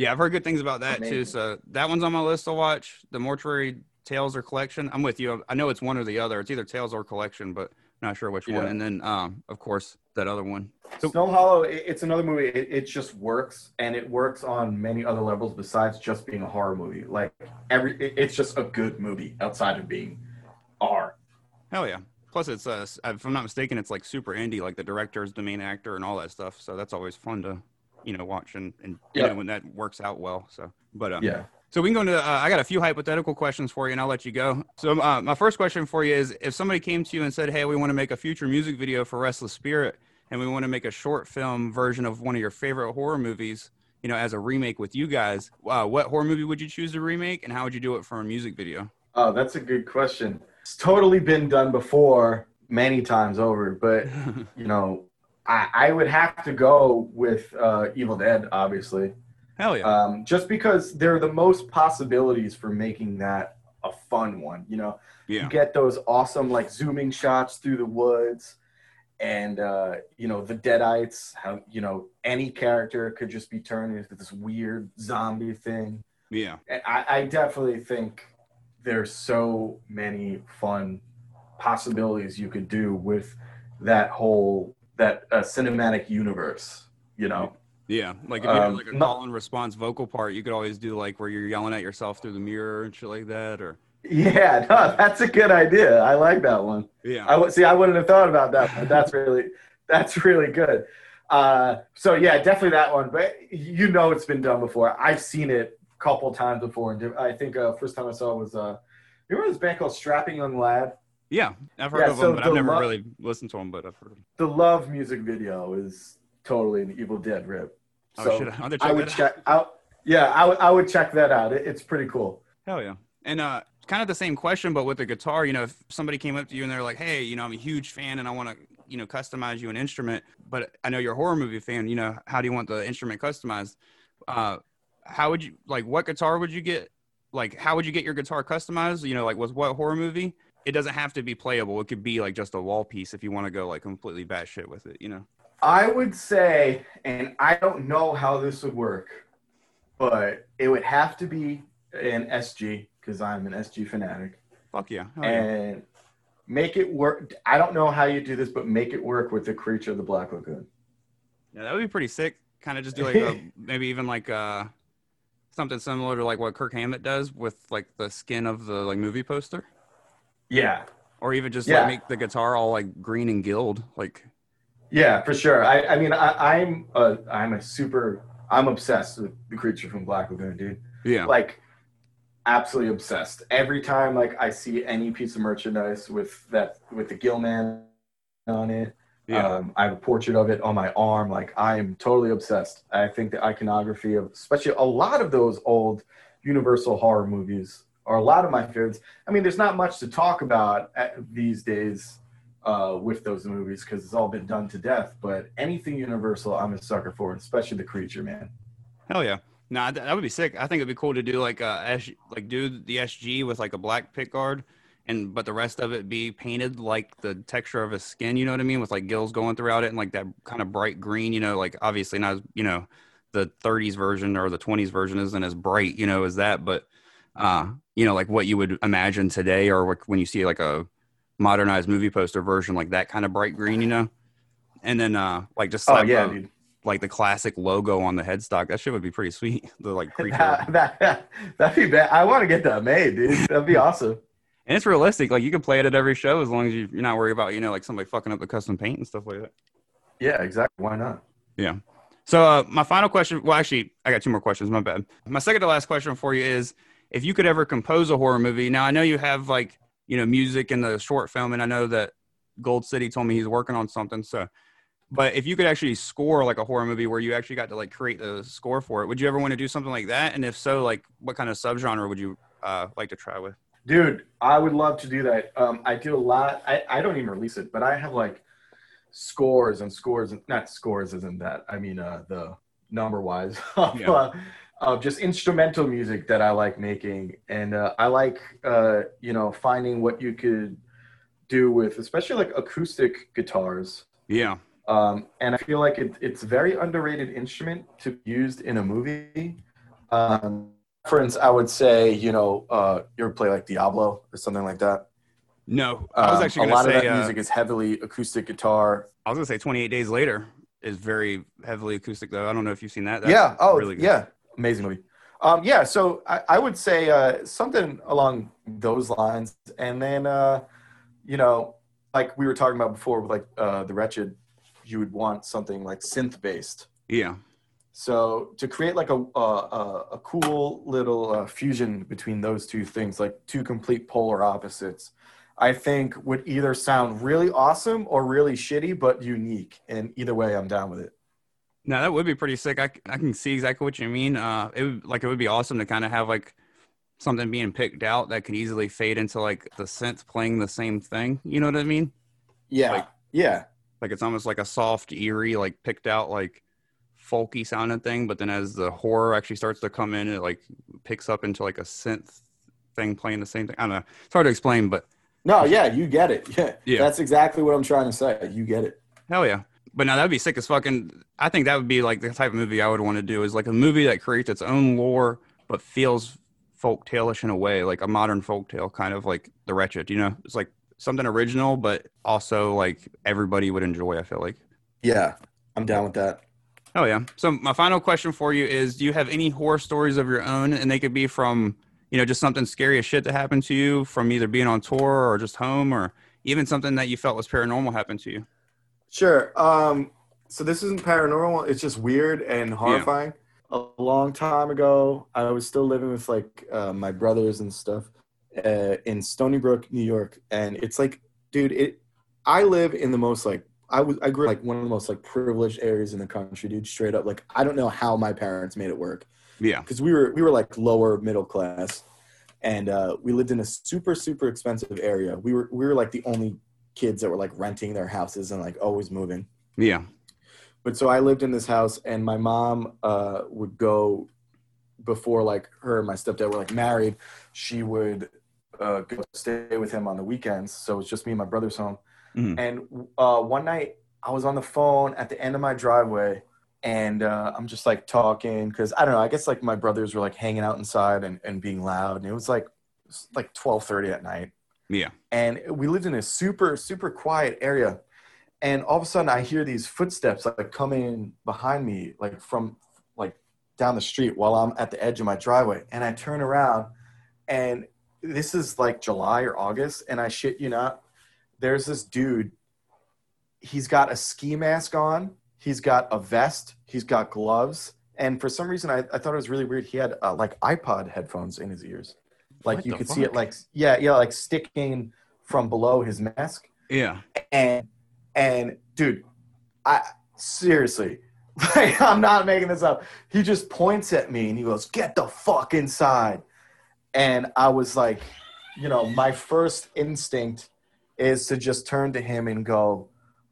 Yeah, I've heard good things about that too. So that one's on my list to watch. The Mortuary Tales or Collection. I'm with you. I know it's one or the other. It's either Tales or Collection, but not sure which one. And then, um, of course, that other one. So- Snow Hollow, it's another movie. It, it just works, and it works on many other levels besides just being a horror movie. Like every, it's just a good movie outside of being R. Hell yeah. Plus, it's uh, if I'm not mistaken, it's like super indie. Like the director is the main actor and all that stuff. So that's always fun to, you know, watch and and you know when that works out well. So, but um, Yeah. So we can go into. Uh, I got a few hypothetical questions for you, and I'll let you go. So uh, my first question for you is: If somebody came to you and said, "Hey, we want to make a future music video for Restless Spirit, and we want to make a short film version of one of your favorite horror movies, you know, as a remake with you guys, uh, what horror movie would you choose to remake, and how would you do it for a music video?" Oh, that's a good question. It's totally been done before, many times over. But <laughs> you know, I, I would have to go with uh, Evil Dead, obviously. Hell yeah! um, just because there are the most possibilities for making that a fun one. You know, yeah. you get those awesome like zooming shots through the woods, and uh, you know the Deadites. How you know any character could just be turned into this weird zombie thing. Yeah. And I, I definitely think there's so many fun possibilities you could do with that whole that uh, cinematic universe. You know. Yeah, like if you had Um, like a call and response vocal part, you could always do like where you're yelling at yourself through the mirror and shit like that, or Yeah, <laughs> no, that's a good idea. I like that one. yeah, I would see. I wouldn't have thought about that, but that's really <laughs> that's really good. Uh, so yeah, definitely that one. But you know, it's been done before. I've seen it a couple times before, and I think uh, first time I saw it was uh, remember this band called Strapping Young Lad? Yeah. I've heard Yeah, of so them, but the I've never lo- really listened to them. But I've heard. Of them. The Love music video is totally an Evil Dead rip. Oh, So I'll have I would check out. Yeah, I would I would check that out. It, it's pretty cool. Hell yeah. And uh, kind of the same question, but with the guitar. You know, if somebody came up to you and they're like, "Hey, you know, I'm a huge fan and I want to, you know, customize you an instrument, but I know you're a horror movie fan. You know, how do you want the instrument customized? Uh, how would you like? What guitar would you get? Like, how would you get your guitar customized? You know, like with what horror movie? It doesn't have to be playable. It could be like just a wall piece if you want to go like completely batshit with it. You know. I would say, and I don't know how this would work, but it would have to be an SG because I'm an SG fanatic, Fuck yeah. Hell yeah. and make it work. I don't know how you do this, but make it work with the creature of the Black Lagoon. Yeah, that would be pretty sick. Kind of just do like a, <laughs> maybe even like uh something similar to like what Kirk Hammett does with like the skin of the like movie poster, Yeah, or even just Yeah. like make the guitar all like green and gild. Like yeah, for sure. I, I mean, I, I'm a, I'm a super, I'm obsessed with the creature from Black Lagoon, dude. yeah, like absolutely obsessed every time like i see any piece of merchandise with that with the gillman on it yeah, um, i have a portrait of it on my arm like i am totally obsessed i think the iconography of especially a lot of those old universal horror movies are a lot of my favorites i mean there's not much to talk about these days uh, with those movies because it's all been done to death but anything universal i'm a sucker for especially the creature man hell yeah. Nah, that, would be sick. I think it'd be cool to do like uh S, like do the SG with like a black pick guard, and but the rest of it be painted like the texture of his skin. You know what I mean? With like gills going throughout it and like that kind of bright green. You know, like obviously not you know the 30s version or the 20s version isn't as bright. You know, as that, but uh, you know, like what you would imagine today or when you see like a modernized movie poster version, like that kind of bright green. You know, and then uh like just oh yeah the- dude like the classic logo on the headstock. That shit would be pretty sweet. <laughs> The like creature. that, <laughs> that, that'd be bad. I want to get that made, dude. That'd be awesome. And it's realistic. Like you can play it at every show as long as you, you're not worried about, you know, like somebody fucking up the custom paint and stuff like that. Yeah, exactly. Why not? Yeah. So uh, my final question. Well, actually, I got two more questions. My bad. My second to last question for you is: if you could ever compose a horror movie. Now I know you have like you know music in the short film, and I know that Gold City told me he's working on something. So, but if you could actually score like a horror movie where you actually got to like create the score for it, would you ever want to do something like that? And if so, like what kind of subgenre would you uh, like to try with? Dude, I would love to do that. Um, I do a lot. I, I don't even release it, but I have like scores and scores, and not scores isn't that. I mean, uh, the number wise of, <laughs> Yeah. uh, of just instrumental music that I like making. And uh, I like, uh, you know, finding what you could do with, especially like acoustic guitars. Yeah. Um, and I feel like it, it's very underrated instrument to be used in a movie. Um, for instance, I would say, you know, uh, you ever play like Diablo or something like that? No, I was Um, actually a lot of that uh, music is heavily acoustic guitar I was gonna say 28 Days Later is very heavily acoustic though. I don't know if you've seen that. That's yeah. Oh, really good. yeah. Amazing movie. Um, yeah. So I, I would say uh, something along those lines, and then uh, you know, like we were talking about before, with like uh, the Wretched, you would want something like synth based. Yeah. So to create like a a, a, a cool little uh, fusion between those two things, like two complete polar opposites, I think would either sound really awesome or really shitty, but unique. And either way, I'm down with it. No, that would be pretty sick. I, I can see exactly what you mean. Uh, it would like it would be awesome to kind of have like something being picked out that could easily fade into like the synth playing the same thing. You know what I mean? Yeah. Like- yeah. Like it's almost like a soft, eerie, like picked out like folky sounding thing. But then as the horror actually starts to come in, it like picks up into like a synth thing playing the same thing. I don't know. It's hard to explain, but No, yeah, you get it. Yeah. <laughs> Yeah. That's exactly what I'm trying to say. You get it. Hell yeah. But now that'd be sick as fucking. I think that would be like the type of movie I would want to do is like a movie that creates its own lore but feels folk tale-ish in a way, like a modern folk tale, kind of like The Wretched. You know, it's like something original, but also like everybody would enjoy. I feel like. Yeah. I'm down with that. Oh yeah. So my final question for you is: Do you have any horror stories of your own, and they could be from you know just something scary as shit that happened to you from either being on tour or just home, or even something that you felt was paranormal happened to you. Sure. Um, so this isn't paranormal. It's just weird and horrifying. A long time ago, I was still living with like uh, my brothers and stuff uh, in Stony Brook, New York, and it's like, dude, it. I live in the most like I was I grew up like one of the most like privileged areas in the country, dude. Straight up, like I don't know how my parents made it work Yeah. because we were we were like lower middle class, and uh, we lived in a super super expensive area. We were we were like the only kids that were like renting their houses and like always moving. Yeah. But so I lived in this house, and my mom uh, would go before like her and my stepdad were like married. She would uh, go stay with him on the weekends. So it was just me and my brother's home. Mhm. And uh, one night I was on the phone at the end of my driveway, and uh, I'm just like talking because I don't know. I guess like my brothers were like hanging out inside and, and being loud, and it was like it was like 12:30 at night Yeah. and we lived in a super super quiet area. And all of a sudden i hear these footsteps like coming behind me like from like down the street while i'm at the edge of my driveway. And i turn around and this is like july or august and i shit you not there's this dude. He's got a ski mask on. He's got a vest. He's got gloves. And for some reason i, I thought it was really weird. He had uh, like ipod headphones in his ears like What you could see it like yeah yeah like sticking from below his mask. Yeah. and and dude i seriously <laughs> like i'm not making this up. He just points at me and he goes get the fuck inside. And i was like you know my first instinct is to just turn to him and go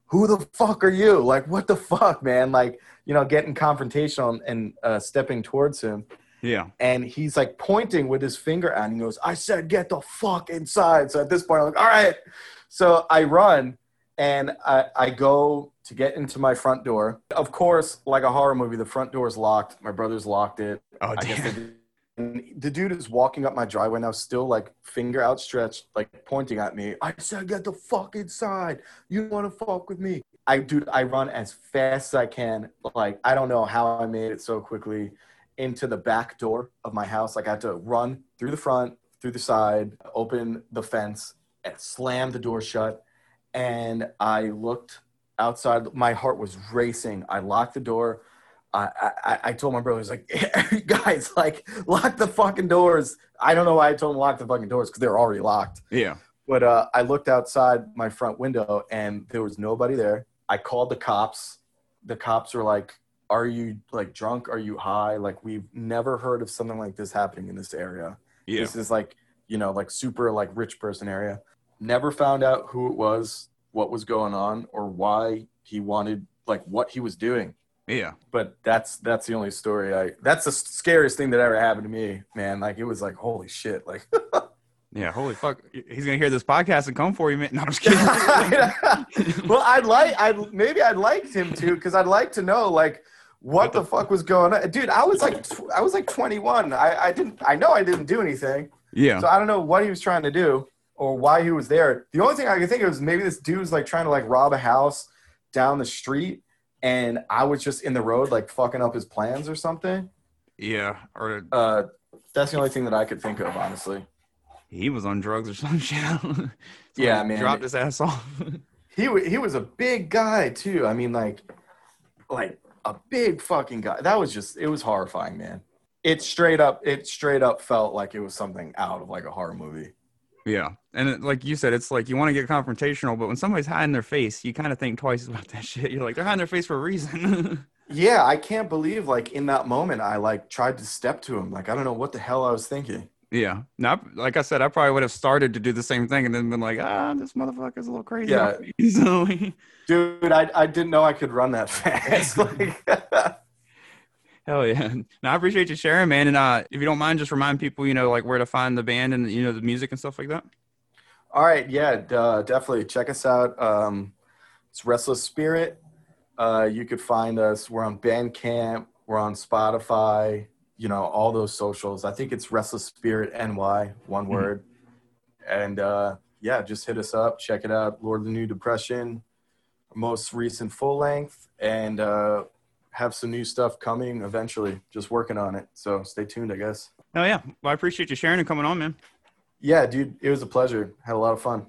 who the fuck are you? Like what the fuck man? Like you know getting confrontational and uh, stepping towards him Yeah. and he's like pointing with his finger and he goes, I said, get the fuck inside. So at this point, I'm like, all right. So I run and I, I go to get into my front door. Of course, like a horror movie, the front door is locked. My brother's locked it. Oh I guess damn. and <laughs> the dude is walking up my driveway now, still like finger outstretched, like pointing at me. I said, get the fuck inside. You want to fuck with me? I, dude, I run as fast as I can. Like, I don't know how I made it so quickly into the back door of my house. Like, I had to run through the front, through the side, open the fence, and slam the door shut. And I looked outside. My heart was racing. I locked the door. I, I, I told my brothers like, <laughs> guys, like lock the fucking doors. I don't know why I told them to lock the fucking doors because they were already locked. Yeah. But uh, I looked outside my front window and there was nobody there. I called the cops. The cops were like, "Are you like drunk? Are you high? Like we've never heard of something like this happening in this area. Yeah. This is like you know like super like rich person area. Never found out who it was, what was going on, or why he wanted like what he was doing Yeah. but that's that's the only story I that's the scariest thing that ever happened to me, man. Like it was like holy shit. Like <laughs> Yeah. Holy fuck. He's gonna hear this podcast and come for you, man. No, I'm just kidding. <laughs> well, I'd like I'd maybe I'd liked him to because I'd like to know like what the fuck was going on. Dude, I was like tw- I was like 21. I, I didn't I know I didn't do anything. yeah. So I don't know what he was trying to do or why he was there. The only thing I could think of is maybe this dude was like trying to like rob a house down the street and I was just in the road like fucking up his plans or something. Yeah, or Uh, that's the only thing that I could think of, honestly. he was on drugs or some <laughs> shit. <laughs> Someone Yeah, man. dropped his ass off. <laughs> He wa- he was a big guy too. I mean, like, like a big fucking guy. That was just it was horrifying, man. It straight up it straight up felt like it was something out of like a horror movie. yeah, and it, like you said, it's like you want to get confrontational, but when somebody's hiding their face, you kind of think twice about that <laughs> shit. You're like, they're hiding their face for a reason. <laughs> Yeah, I can't believe like in that moment I like tried to step to him. Like I don't know what the hell I was thinking. Yeah, now like I said, I probably would have started to do the same thing and then been like, ah, this motherfucker's a little crazy. Yeah. <laughs> so <laughs> Dude, I I didn't know I could run that <laughs> fast. like, Hell yeah. Now, I appreciate you sharing, man. And uh, if you don't mind, just remind people, you know, like where to find the band and you know the music and stuff like that. All right, yeah, uh, definitely check us out. Um, it's Restless Spirit. Uh, you could find us. We're on Bandcamp. We're on Spotify. You know all those socials. I think it's Restless Spirit NY, one Mhm. word. And uh, yeah, just hit us up. Check it out. Lord of the New Depression, most recent full length, and uh, have some new stuff coming eventually. Just working on it. So stay tuned, I guess. Oh yeah. Well, I appreciate you sharing and coming on, man. Yeah, dude, it was a pleasure. Had a lot of fun.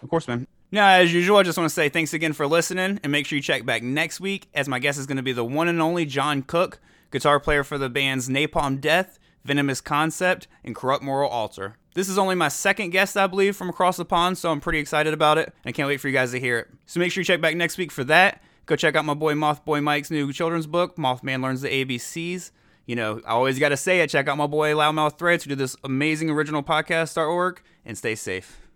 Of course, man. Now, as usual, I just want to say thanks again for listening and make sure you check back next week as my guest is going to be the one and only John Cook, guitar player for the bands Napalm Death, Venomous Concept, and Corrupt Moral Altar. This is only my second guest, I believe, from across the pond, so I'm pretty excited about it and I can't wait for you guys to hear it. So make sure you check back next week for that. Go check out my boy Mothboy Mike's new children's book, Mothman Learns the ABCs. You know, I always got to say it. Check out my boy Loudmouth Threads, who did this amazing original podcast artwork, and stay safe.